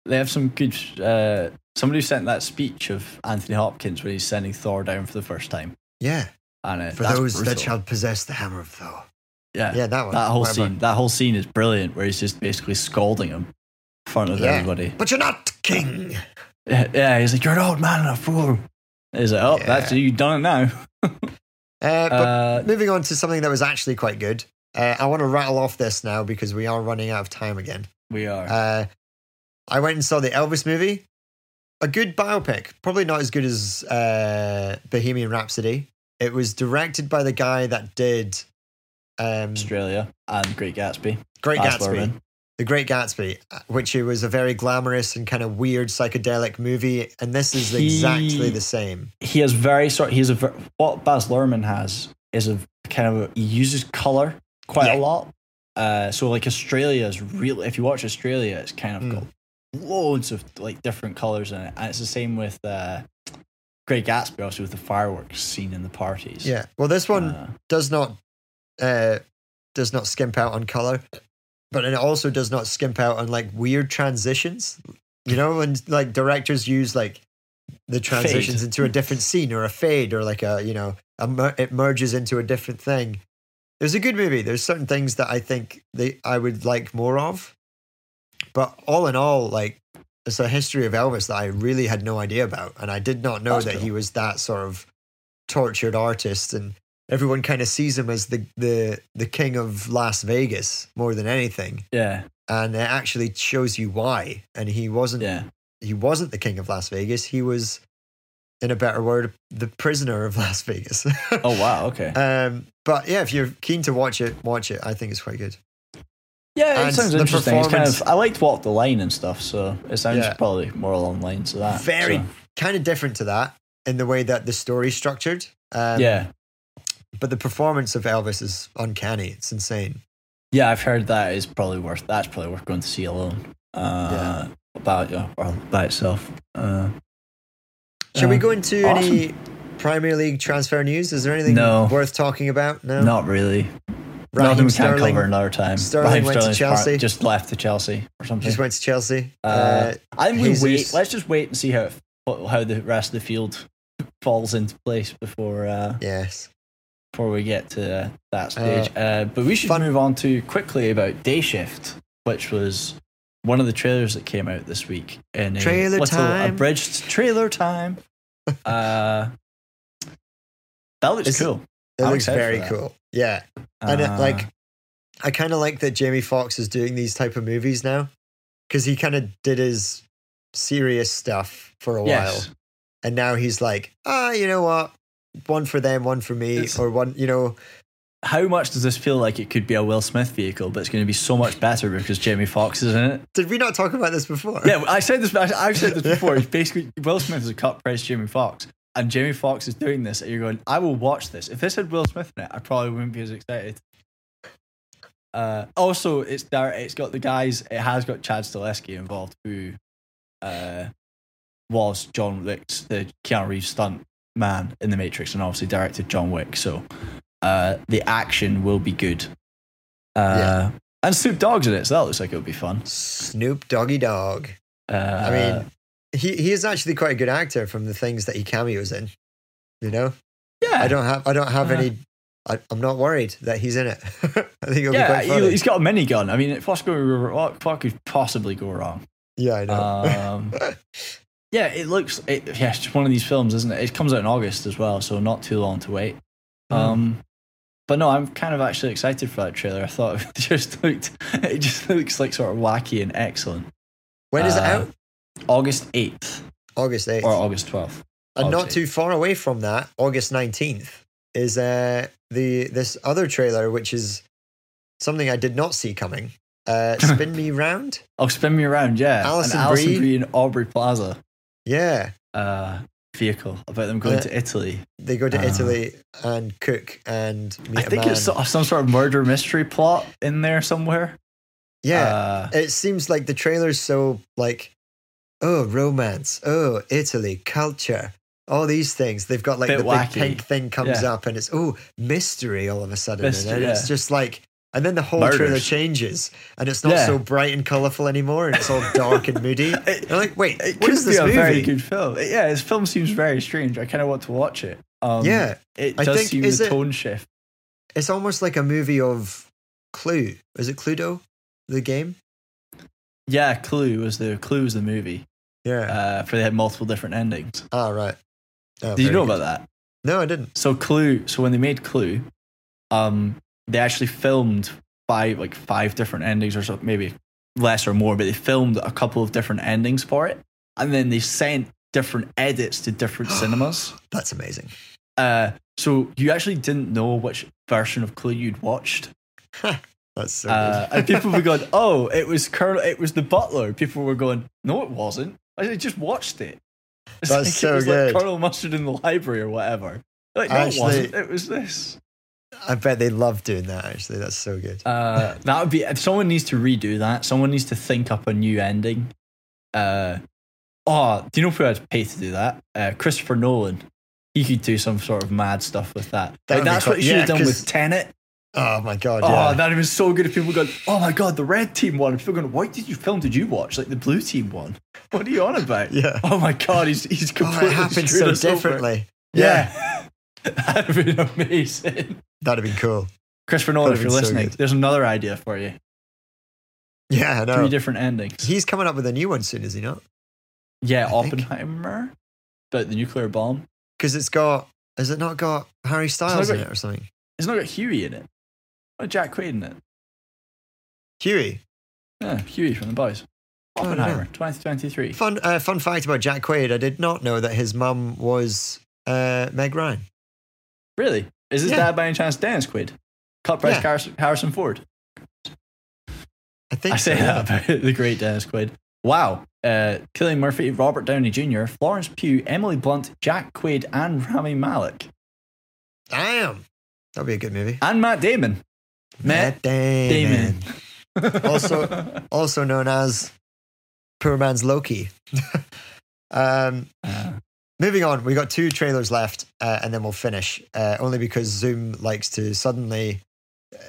[SPEAKER 1] they have some good. Uh, somebody sent that speech of Anthony Hopkins when he's sending Thor down for the first time,
[SPEAKER 2] Yeah.
[SPEAKER 1] and uh,
[SPEAKER 2] For those that shall possess the hammer of Thor.
[SPEAKER 1] yeah,
[SPEAKER 2] Yeah, that one.
[SPEAKER 1] that whole
[SPEAKER 2] whatever.
[SPEAKER 1] scene. That whole scene is brilliant, where he's just basically scolding him in front of
[SPEAKER 2] Yeah.
[SPEAKER 1] everybody.
[SPEAKER 2] But you're not king.
[SPEAKER 1] Yeah, yeah, he's like, "You're an old man and a fool." He's like, "Oh,
[SPEAKER 2] Yeah.
[SPEAKER 1] that's you done it now." (laughs)
[SPEAKER 2] Uh, but
[SPEAKER 1] Uh,
[SPEAKER 2] moving on to something that was actually quite good. Uh, I want to rattle off this now because we are running out of time again.
[SPEAKER 1] we are.
[SPEAKER 2] Uh, I went and saw the Elvis movie. A good biopic, probably not as good as uh, Bohemian Rhapsody. It was directed by the guy that did um,
[SPEAKER 1] Australia and Great Gatsby.
[SPEAKER 2] Great Gatsby. The Great Gatsby, uh, which was a very glamorous and kind of weird psychedelic movie, and this is
[SPEAKER 1] He-
[SPEAKER 2] exactly the same.
[SPEAKER 1] he has very sort. He's a what Baz Luhrmann has is a kind of a, he uses color quite
[SPEAKER 2] Yeah.
[SPEAKER 1] a lot. Uh, so like Australia is real. If you watch Australia, it's kind of
[SPEAKER 2] Mm.
[SPEAKER 1] got loads of like different colors in it, and it's the same with uh, Great Gatsby, also with the fireworks scene in the parties.
[SPEAKER 2] Yeah. Well, this one
[SPEAKER 1] Uh,
[SPEAKER 2] does not uh, does not skimp out on color, but it also does not skimp out on like weird transitions. You know, when like directors use like the transitions into a different scene or a fade or like a you know a it merges into a different thing. It was a good movie. There's certain things that I think they I would like more of, but all in all, like it's a history of Elvis that I really had no idea about, and I did not know
[SPEAKER 1] That's
[SPEAKER 2] that
[SPEAKER 1] cool.
[SPEAKER 2] he was that sort of tortured artist and everyone kind of sees him as the the the king of Las Vegas more than anything
[SPEAKER 1] yeah,
[SPEAKER 2] and it actually shows you why and he wasn't
[SPEAKER 1] yeah.
[SPEAKER 2] he wasn't the king of Las Vegas he was in a better word the prisoner of (laughs) Las Vegas
[SPEAKER 1] Oh wow, okay.
[SPEAKER 2] um but yeah if you're keen to watch it watch it I think it's quite good
[SPEAKER 1] Yeah, it
[SPEAKER 2] and
[SPEAKER 1] sounds interesting. It's kind of I liked Walk the Line and stuff, so it sounds
[SPEAKER 2] Yeah.
[SPEAKER 1] probably more along the lines of that.
[SPEAKER 2] very
[SPEAKER 1] so,
[SPEAKER 2] kind of different to that in the way that the story's structured um,
[SPEAKER 1] yeah,
[SPEAKER 2] but the performance of Elvis is uncanny it's insane
[SPEAKER 1] yeah. I've heard that is probably worth. That's probably worth going to see alone. Uh, About yeah, by itself. Uh,
[SPEAKER 2] Should we
[SPEAKER 1] uh,
[SPEAKER 2] go into
[SPEAKER 1] awesome.
[SPEAKER 2] any Premier League transfer news? Is there anything
[SPEAKER 1] No.
[SPEAKER 2] worth talking about? No.
[SPEAKER 1] Not really.
[SPEAKER 2] Raheem
[SPEAKER 1] Nothing we can't
[SPEAKER 2] Sterling
[SPEAKER 1] cover another time.
[SPEAKER 2] Sterling
[SPEAKER 1] Raheem
[SPEAKER 2] went to
[SPEAKER 1] Sterling's part- just left to Chelsea or something.
[SPEAKER 2] just went to Chelsea.
[SPEAKER 1] Uh,
[SPEAKER 2] Uh,
[SPEAKER 1] I think we
[SPEAKER 2] Jesus.
[SPEAKER 1] wait. Let's just wait and see how it, how the rest of the field falls into place before uh,
[SPEAKER 2] yes.
[SPEAKER 1] Before we get to uh, that stage. Uh, but we should
[SPEAKER 2] fun-
[SPEAKER 1] move on to quickly about Day Shift, which was one of the trailers that came out this week in a
[SPEAKER 2] Trailer
[SPEAKER 1] little
[SPEAKER 2] time.
[SPEAKER 1] abridged trailer time. (laughs) uh, that looks
[SPEAKER 2] It's-
[SPEAKER 1] cool.
[SPEAKER 2] It
[SPEAKER 1] I'm
[SPEAKER 2] looks very cool. Yeah. And it,
[SPEAKER 1] Uh,
[SPEAKER 2] like, I kind of like that Jamie Foxx is doing these type of movies now because he kind of did his serious stuff for a
[SPEAKER 1] yes.
[SPEAKER 2] while. And now he's like, ah, you know what? One for them, one for me,
[SPEAKER 1] It's-
[SPEAKER 2] or one, you know,
[SPEAKER 1] How much does this feel like it could be a Will Smith vehicle, but it's going to be so much better because Jamie Foxx is in it?
[SPEAKER 2] did we not talk about this before?
[SPEAKER 1] Yeah, I said this. I've said this (laughs) before. It's basically Will Smith is a cut price Jamie Foxx, and Jamie Foxx is doing this, and you're going, I will watch this. If this had Will Smith in it, I probably wouldn't be as excited. Uh, also, it's. It's got the guys. It has got Chad Stahelski involved, who uh, was John Wick's the Keanu Reeves stunt man in the Matrix, and obviously directed John Wick. So uh, the action will be good. Uh,
[SPEAKER 2] Yeah.
[SPEAKER 1] And Snoop Dogg's in it, so that looks like it would be fun.
[SPEAKER 2] Snoop Doggy Dogg.
[SPEAKER 1] Uh,
[SPEAKER 2] I mean, he he is actually quite a good actor from the things that he cameos in. You know,
[SPEAKER 1] yeah,
[SPEAKER 2] I don't have I don't have
[SPEAKER 1] Uh,
[SPEAKER 2] any. I, I'm not worried that he's in it. (laughs) I think it'll
[SPEAKER 1] yeah,
[SPEAKER 2] be quite funny.
[SPEAKER 1] he's got a minigun. I mean, what's going what, what could possibly go wrong?
[SPEAKER 2] yeah, I know.
[SPEAKER 1] Um, (laughs) yeah, it looks. It, yeah, it's just one of these films, isn't it? It comes out in August as well, so not too long to wait.
[SPEAKER 2] Mm.
[SPEAKER 1] Um, but no, I'm kind of actually excited for that trailer. I thought (laughs) it just looked. It just looks like sort of wacky and excellent.
[SPEAKER 2] when is it
[SPEAKER 1] uh,
[SPEAKER 2] out?
[SPEAKER 1] August eighth
[SPEAKER 2] August 8th.
[SPEAKER 1] or August twelfth.
[SPEAKER 2] and not
[SPEAKER 1] August
[SPEAKER 2] too far away from that, August 19th is uh the this other trailer which is something I did not see coming. Uh (laughs) Spin Me Round?
[SPEAKER 1] Oh, spin me around, yeah.
[SPEAKER 2] Alison Brie?
[SPEAKER 1] Brie in Aubrey Plaza
[SPEAKER 2] Yeah.
[SPEAKER 1] uh, vehicle about them going
[SPEAKER 2] Uh,
[SPEAKER 1] to Italy.
[SPEAKER 2] They go to
[SPEAKER 1] Uh,
[SPEAKER 2] Italy and cook and meet
[SPEAKER 1] I think it's so- some sort of murder mystery plot in there somewhere.
[SPEAKER 2] yeah.
[SPEAKER 1] Uh,
[SPEAKER 2] it seems like the trailer's so like oh romance oh italy culture all these things they've got like the
[SPEAKER 1] wacky.
[SPEAKER 2] big pink thing comes
[SPEAKER 1] Yeah.
[SPEAKER 2] up and it's oh mystery all of a sudden
[SPEAKER 1] Mystery,
[SPEAKER 2] and it's
[SPEAKER 1] yeah.
[SPEAKER 2] just like and then the whole trailer changes and it's not
[SPEAKER 1] Yeah.
[SPEAKER 2] so bright and colorful anymore and it's all dark and moody (laughs)
[SPEAKER 1] It-
[SPEAKER 2] You're like wait
[SPEAKER 1] it
[SPEAKER 2] what is
[SPEAKER 1] be
[SPEAKER 2] this
[SPEAKER 1] a
[SPEAKER 2] movie
[SPEAKER 1] very good film. Yeah, this film seems very strange. I kind of want to watch it. Um,
[SPEAKER 2] yeah
[SPEAKER 1] it
[SPEAKER 2] I
[SPEAKER 1] does
[SPEAKER 2] think-
[SPEAKER 1] seem
[SPEAKER 2] is
[SPEAKER 1] the
[SPEAKER 2] it-
[SPEAKER 1] tone shift.
[SPEAKER 2] it's almost like a movie of clue is it cluedo the game
[SPEAKER 1] Yeah, Clue was the Clue was the movie.
[SPEAKER 2] yeah
[SPEAKER 1] Uh, for they had multiple different endings.
[SPEAKER 2] ah right Oh,
[SPEAKER 1] Did you know
[SPEAKER 2] good.
[SPEAKER 1] about that?
[SPEAKER 2] no i didn't
[SPEAKER 1] So Clue. So when they made Clue, um, they actually filmed five like five different endings or so, maybe less or more, but they filmed a couple of different endings for it, and then they sent different edits to different (gasps) cinemas.
[SPEAKER 2] that's amazing
[SPEAKER 1] Uh, so you actually didn't know which version of Clue you'd watched. (laughs)
[SPEAKER 2] That's so
[SPEAKER 1] Uh,
[SPEAKER 2] good.
[SPEAKER 1] and people were going, (laughs) "Oh, it was Colonel. It was the butler." People were going, "No, it wasn't. I just watched it." (laughs) It's
[SPEAKER 2] That's
[SPEAKER 1] like,
[SPEAKER 2] so
[SPEAKER 1] it was
[SPEAKER 2] good.
[SPEAKER 1] Like Colonel Mustard in the library or whatever. Like, no,
[SPEAKER 2] Actually-
[SPEAKER 1] it wasn't. It was this.
[SPEAKER 2] I bet they love doing that. Actually, that's so good.
[SPEAKER 1] Uh, that would be. If someone needs to redo that, someone needs to think up a new ending. Uh, oh, do you know who I'd pay to do that? Uh, Christopher Nolan. He could do some sort of mad stuff with that.
[SPEAKER 2] That
[SPEAKER 1] Like, that's what he should
[SPEAKER 2] Yeah,
[SPEAKER 1] have done with Tenet.
[SPEAKER 2] Oh my god!
[SPEAKER 1] Oh,
[SPEAKER 2] Yeah.
[SPEAKER 1] that'd been so good if people go, "Oh my god, the red team won." People going, "What did you film? Did you watch? Like the blue team won? What are you on about?" (laughs)
[SPEAKER 2] Yeah.
[SPEAKER 1] Oh my god, he's he's
[SPEAKER 2] oh,
[SPEAKER 1] completely
[SPEAKER 2] it happened so
[SPEAKER 1] us over.
[SPEAKER 2] differently.
[SPEAKER 1] Yeah, (laughs) (laughs) that'd have been amazing.
[SPEAKER 2] That'd have been cool.
[SPEAKER 1] Christopher Nolan, if you're
[SPEAKER 2] been so
[SPEAKER 1] listening, there's another idea for you.
[SPEAKER 2] Yeah, I know.
[SPEAKER 1] Three different endings.
[SPEAKER 2] He's coming up with a new one soon, is he not?
[SPEAKER 1] yeah,
[SPEAKER 2] I think.
[SPEAKER 1] Oppenheimer, about the nuclear bomb.
[SPEAKER 2] Because it's got. Has it not got Harry Styles in it or something?
[SPEAKER 1] It's not got Huey in it. Not Jack Quaid in it.
[SPEAKER 2] Huey.
[SPEAKER 1] Yeah, Huey from the boys.
[SPEAKER 2] Oh.
[SPEAKER 1] Oppenheimer, 2023.
[SPEAKER 2] Fun uh, fun fact about Jack Quaid. I did not know that his mum was uh, Meg Ryan.
[SPEAKER 1] Really? Is his
[SPEAKER 2] Yeah.
[SPEAKER 1] dad by any chance Dennis Quaid? Cut price
[SPEAKER 2] Yeah.
[SPEAKER 1] Harrison, Ford.
[SPEAKER 2] I think
[SPEAKER 1] I say
[SPEAKER 2] so, yeah.
[SPEAKER 1] that about (laughs) the great Dennis Quaid. Wow. Uh, Cillian Murphy, Robert Downey Jr., Florence Pugh, Emily Blunt, Jack Quaid, and Rami Malek.
[SPEAKER 2] Damn. That'd be a good movie.
[SPEAKER 1] And Matt Damon. Matt
[SPEAKER 2] Damon.
[SPEAKER 1] Damon.
[SPEAKER 2] Also- (laughs) Also known as Poor Man's Loki. (laughs) um,
[SPEAKER 1] Uh,
[SPEAKER 2] moving on, we got two trailers left, uh, and then we'll finish. Uh, only because Zoom likes to suddenly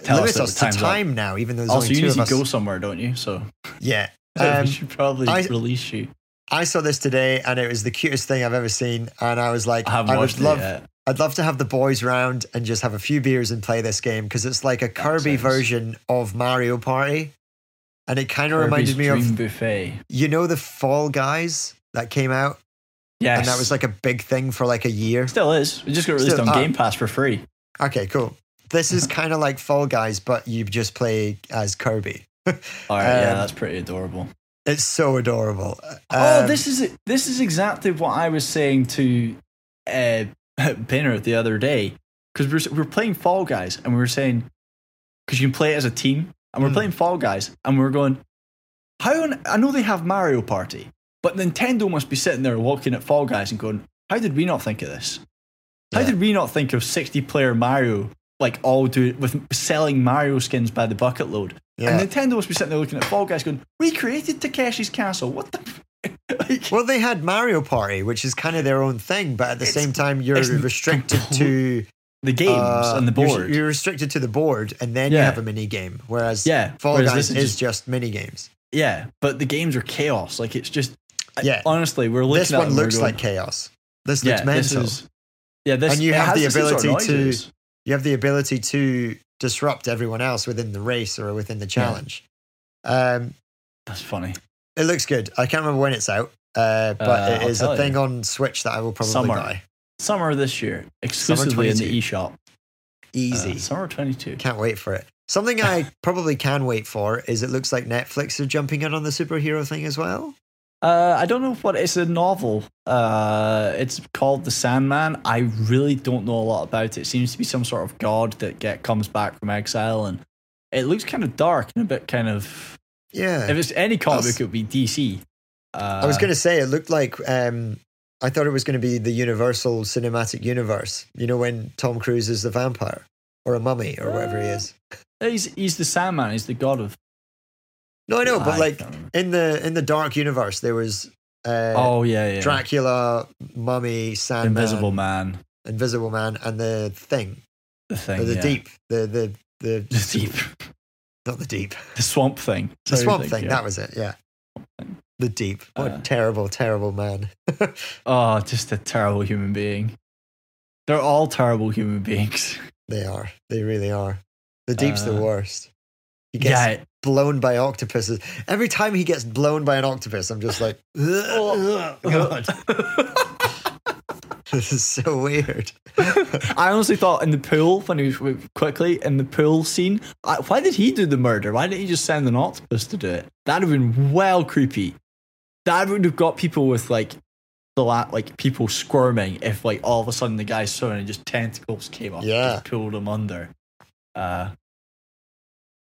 [SPEAKER 1] Tell
[SPEAKER 2] limit
[SPEAKER 1] us
[SPEAKER 2] us to
[SPEAKER 1] time's up.
[SPEAKER 2] time now, even though there's
[SPEAKER 1] also,
[SPEAKER 2] only
[SPEAKER 1] you
[SPEAKER 2] two
[SPEAKER 1] need
[SPEAKER 2] of
[SPEAKER 1] to go somewhere, don't you? So
[SPEAKER 2] Yeah. (laughs)
[SPEAKER 1] we
[SPEAKER 2] Um,
[SPEAKER 1] should probably
[SPEAKER 2] I-
[SPEAKER 1] release you.
[SPEAKER 2] I saw this today, and it was the cutest thing I've ever seen. And I was like,
[SPEAKER 1] I
[SPEAKER 2] I would love,
[SPEAKER 1] yet.
[SPEAKER 2] I'd love to have the boys round and just have a few beers and play this game because it's like a Kirby version of Mario Party. And it kind of reminded me of,
[SPEAKER 1] Buffet.
[SPEAKER 2] you know, the Fall Guys that came out,
[SPEAKER 1] Yes.
[SPEAKER 2] and that was like a big thing for like a year.
[SPEAKER 1] Still is. It just got released
[SPEAKER 2] Still-
[SPEAKER 1] on
[SPEAKER 2] ah.
[SPEAKER 1] Game Pass for free.
[SPEAKER 2] Okay, cool. This is (laughs) kind of like Fall Guys, but you just play as Kirby. (laughs)
[SPEAKER 1] All right, yeah,
[SPEAKER 2] Um,
[SPEAKER 1] that's pretty adorable.
[SPEAKER 2] It's so adorable.
[SPEAKER 1] oh,
[SPEAKER 2] Um,
[SPEAKER 1] this is this is exactly what I was saying to uh, (laughs) Pinner the other day because we were, we were playing Fall Guys and we were saying because you can play it as a team and we're
[SPEAKER 2] Hmm.
[SPEAKER 1] playing Fall Guys and we are going how on, I know they have Mario Party but Nintendo must be sitting there looking at Fall Guys and going how did we not think of this how
[SPEAKER 2] Yeah.
[SPEAKER 1] did we not think of 60 player Mario like all do with selling Mario skins by the bucket load
[SPEAKER 2] yeah.
[SPEAKER 1] and Nintendo must be sitting there looking at Fall Guys going we created Takeshi's Castle what the f-" (laughs) like,
[SPEAKER 2] Well, they had Mario Party, which is kind of their own thing, but at the same time, you're restricted to
[SPEAKER 1] the games
[SPEAKER 2] uh,
[SPEAKER 1] and the
[SPEAKER 2] you're-
[SPEAKER 1] board.
[SPEAKER 2] You're, restricted to the board, and then you have a mini game. Whereas
[SPEAKER 1] yeah,
[SPEAKER 2] Fall
[SPEAKER 1] whereas
[SPEAKER 2] Guys is,
[SPEAKER 1] is
[SPEAKER 2] just, mini games.
[SPEAKER 1] yeah, but the games are chaos. Like it's just
[SPEAKER 2] Yeah.
[SPEAKER 1] honestly, we're looking
[SPEAKER 2] This
[SPEAKER 1] at
[SPEAKER 2] one looks
[SPEAKER 1] going,
[SPEAKER 2] like chaos. This
[SPEAKER 1] yeah,
[SPEAKER 2] looks mental.
[SPEAKER 1] this is yeah, this
[SPEAKER 2] And you have the
[SPEAKER 1] same sort of
[SPEAKER 2] ability to- you have the ability to disrupt everyone else within the race or within the challenge. Um,
[SPEAKER 1] That's funny.
[SPEAKER 2] it looks good. I can't remember when it's out, uh, but
[SPEAKER 1] Uh,
[SPEAKER 2] it
[SPEAKER 1] I'll
[SPEAKER 2] is a thing
[SPEAKER 1] you.
[SPEAKER 2] on Switch that I will probably
[SPEAKER 1] Summer.
[SPEAKER 2] buy.
[SPEAKER 1] Summer this year, exclusively in
[SPEAKER 2] 22.
[SPEAKER 1] the eShop.
[SPEAKER 2] Easy.
[SPEAKER 1] Uh, summer twenty two.
[SPEAKER 2] Can't wait for it. Something I (laughs) probably can wait for is it looks like Netflix are jumping in on the superhero thing as well.
[SPEAKER 1] Uh, I don't know what it's a novel. Uh, it's called The Sandman. I really don't know a lot about it. It seems to be some sort of god that get comes back from exile, and it looks kind of dark and a bit kind of.
[SPEAKER 2] Yeah.
[SPEAKER 1] If it's any comic book, it would be DC. Uh,
[SPEAKER 2] I was going to say it looked like um, I thought it was going to be the Universal Cinematic Universe. You know when Tom Cruise is the vampire or a mummy or whatever he is.
[SPEAKER 1] He's he's the Sandman. He's the god of.
[SPEAKER 2] No, I know, but
[SPEAKER 1] I
[SPEAKER 2] like in the in the dark universe, there was uh,
[SPEAKER 1] oh yeah, yeah.
[SPEAKER 2] Dracula, Mummy, Sandman,
[SPEAKER 1] Invisible Man.
[SPEAKER 2] Invisible Man, and the Thing,
[SPEAKER 1] The thing.
[SPEAKER 2] the
[SPEAKER 1] yeah.
[SPEAKER 2] Deep, the the the, (laughs)
[SPEAKER 1] The deep. (laughs)
[SPEAKER 2] not the Deep,
[SPEAKER 1] The swamp thing.
[SPEAKER 2] the Swamp Thing.
[SPEAKER 1] yeah.
[SPEAKER 2] That was it. Yeah, the Deep. What a
[SPEAKER 1] Uh,
[SPEAKER 2] terrible, terrible man. (laughs)
[SPEAKER 1] Oh, just a terrible human being. They're all terrible human beings.
[SPEAKER 2] they are. They really are. The Deep's the
[SPEAKER 1] Uh,
[SPEAKER 2] worst. He gets
[SPEAKER 1] Yeah,
[SPEAKER 2] blown by octopuses. Every time he gets blown by an octopus, I'm just like, (laughs)
[SPEAKER 1] Oh,
[SPEAKER 2] God, (laughs) (laughs) this is so weird.
[SPEAKER 1] I honestly thought in the pool when he was quickly in the pool scene. I, why did he do the murder? Why didn't he just send an octopus to do it? That'd have been well creepy. That would have got people with like the la- like people squirming if like all of a sudden the guy's swimming and just tentacles came up, and
[SPEAKER 2] Yeah.
[SPEAKER 1] just pulled him under. Uh,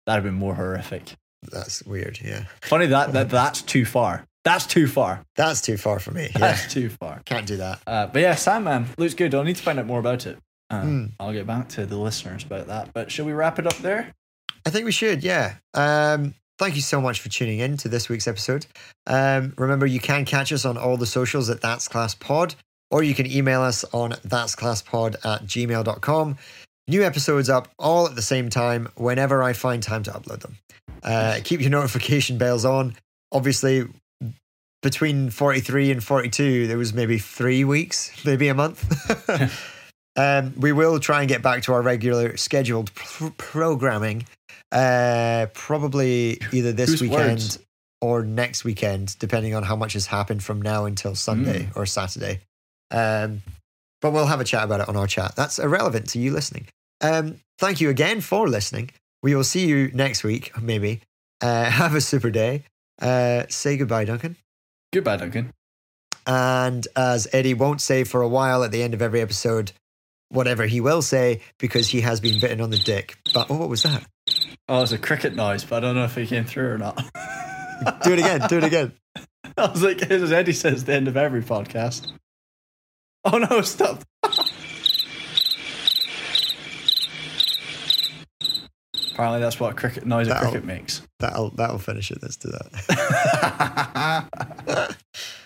[SPEAKER 1] That'd have been more horrific.
[SPEAKER 2] That's weird. Yeah.
[SPEAKER 1] Funny that, that (laughs) that's too far. That's too far.
[SPEAKER 2] That's too far for me. Yeah.
[SPEAKER 1] That's too far.
[SPEAKER 2] Can't do that.
[SPEAKER 1] Uh, but yeah, Sandman looks good. I'll need to find out more about it. Uh,
[SPEAKER 2] Hmm.
[SPEAKER 1] I'll get back to the listeners about that. But should we wrap it up there?
[SPEAKER 2] I think we should, yeah. Um, thank you so much for tuning in to this week's episode. Um, remember, you can catch us on all the socials at That's Class Pod, or you can email us on That's Class Pod at gmail.com. New episodes up all at the same time whenever I find time to upload them. Uh, keep your (laughs) notification bells on. Obviously, between 43 and 42, there was maybe three weeks, (laughs) maybe a month. (laughs) um, we will try and get back to our regular scheduled pr- programming uh, probably either this
[SPEAKER 1] Whose
[SPEAKER 2] weekend
[SPEAKER 1] words?
[SPEAKER 2] or next weekend, depending on how much has happened from now until Sunday
[SPEAKER 1] Mm.
[SPEAKER 2] or Saturday. Um, but we'll have a chat about it on our chat. That's irrelevant to you listening. Um, thank you again for listening. We will see you next week, maybe. Uh, (laughs) have a super day. Uh, say goodbye, Duncan.
[SPEAKER 1] Goodbye, Duncan.
[SPEAKER 2] And as Eddie won't say for a while at the end of every episode, whatever he will say, because he has been bitten on the dick. But oh, what was that?
[SPEAKER 1] Oh, it's a cricket noise, but I don't know if it came through or not. (laughs)
[SPEAKER 2] Do it again. Do it again. (laughs)
[SPEAKER 1] I was like, as Eddie says the end of every podcast. Oh no, stop. Apparently, that's what cricket noise
[SPEAKER 2] That'll-
[SPEAKER 1] cricket makes.
[SPEAKER 2] That'll that'll finish it. Let's do that. (laughs) (laughs)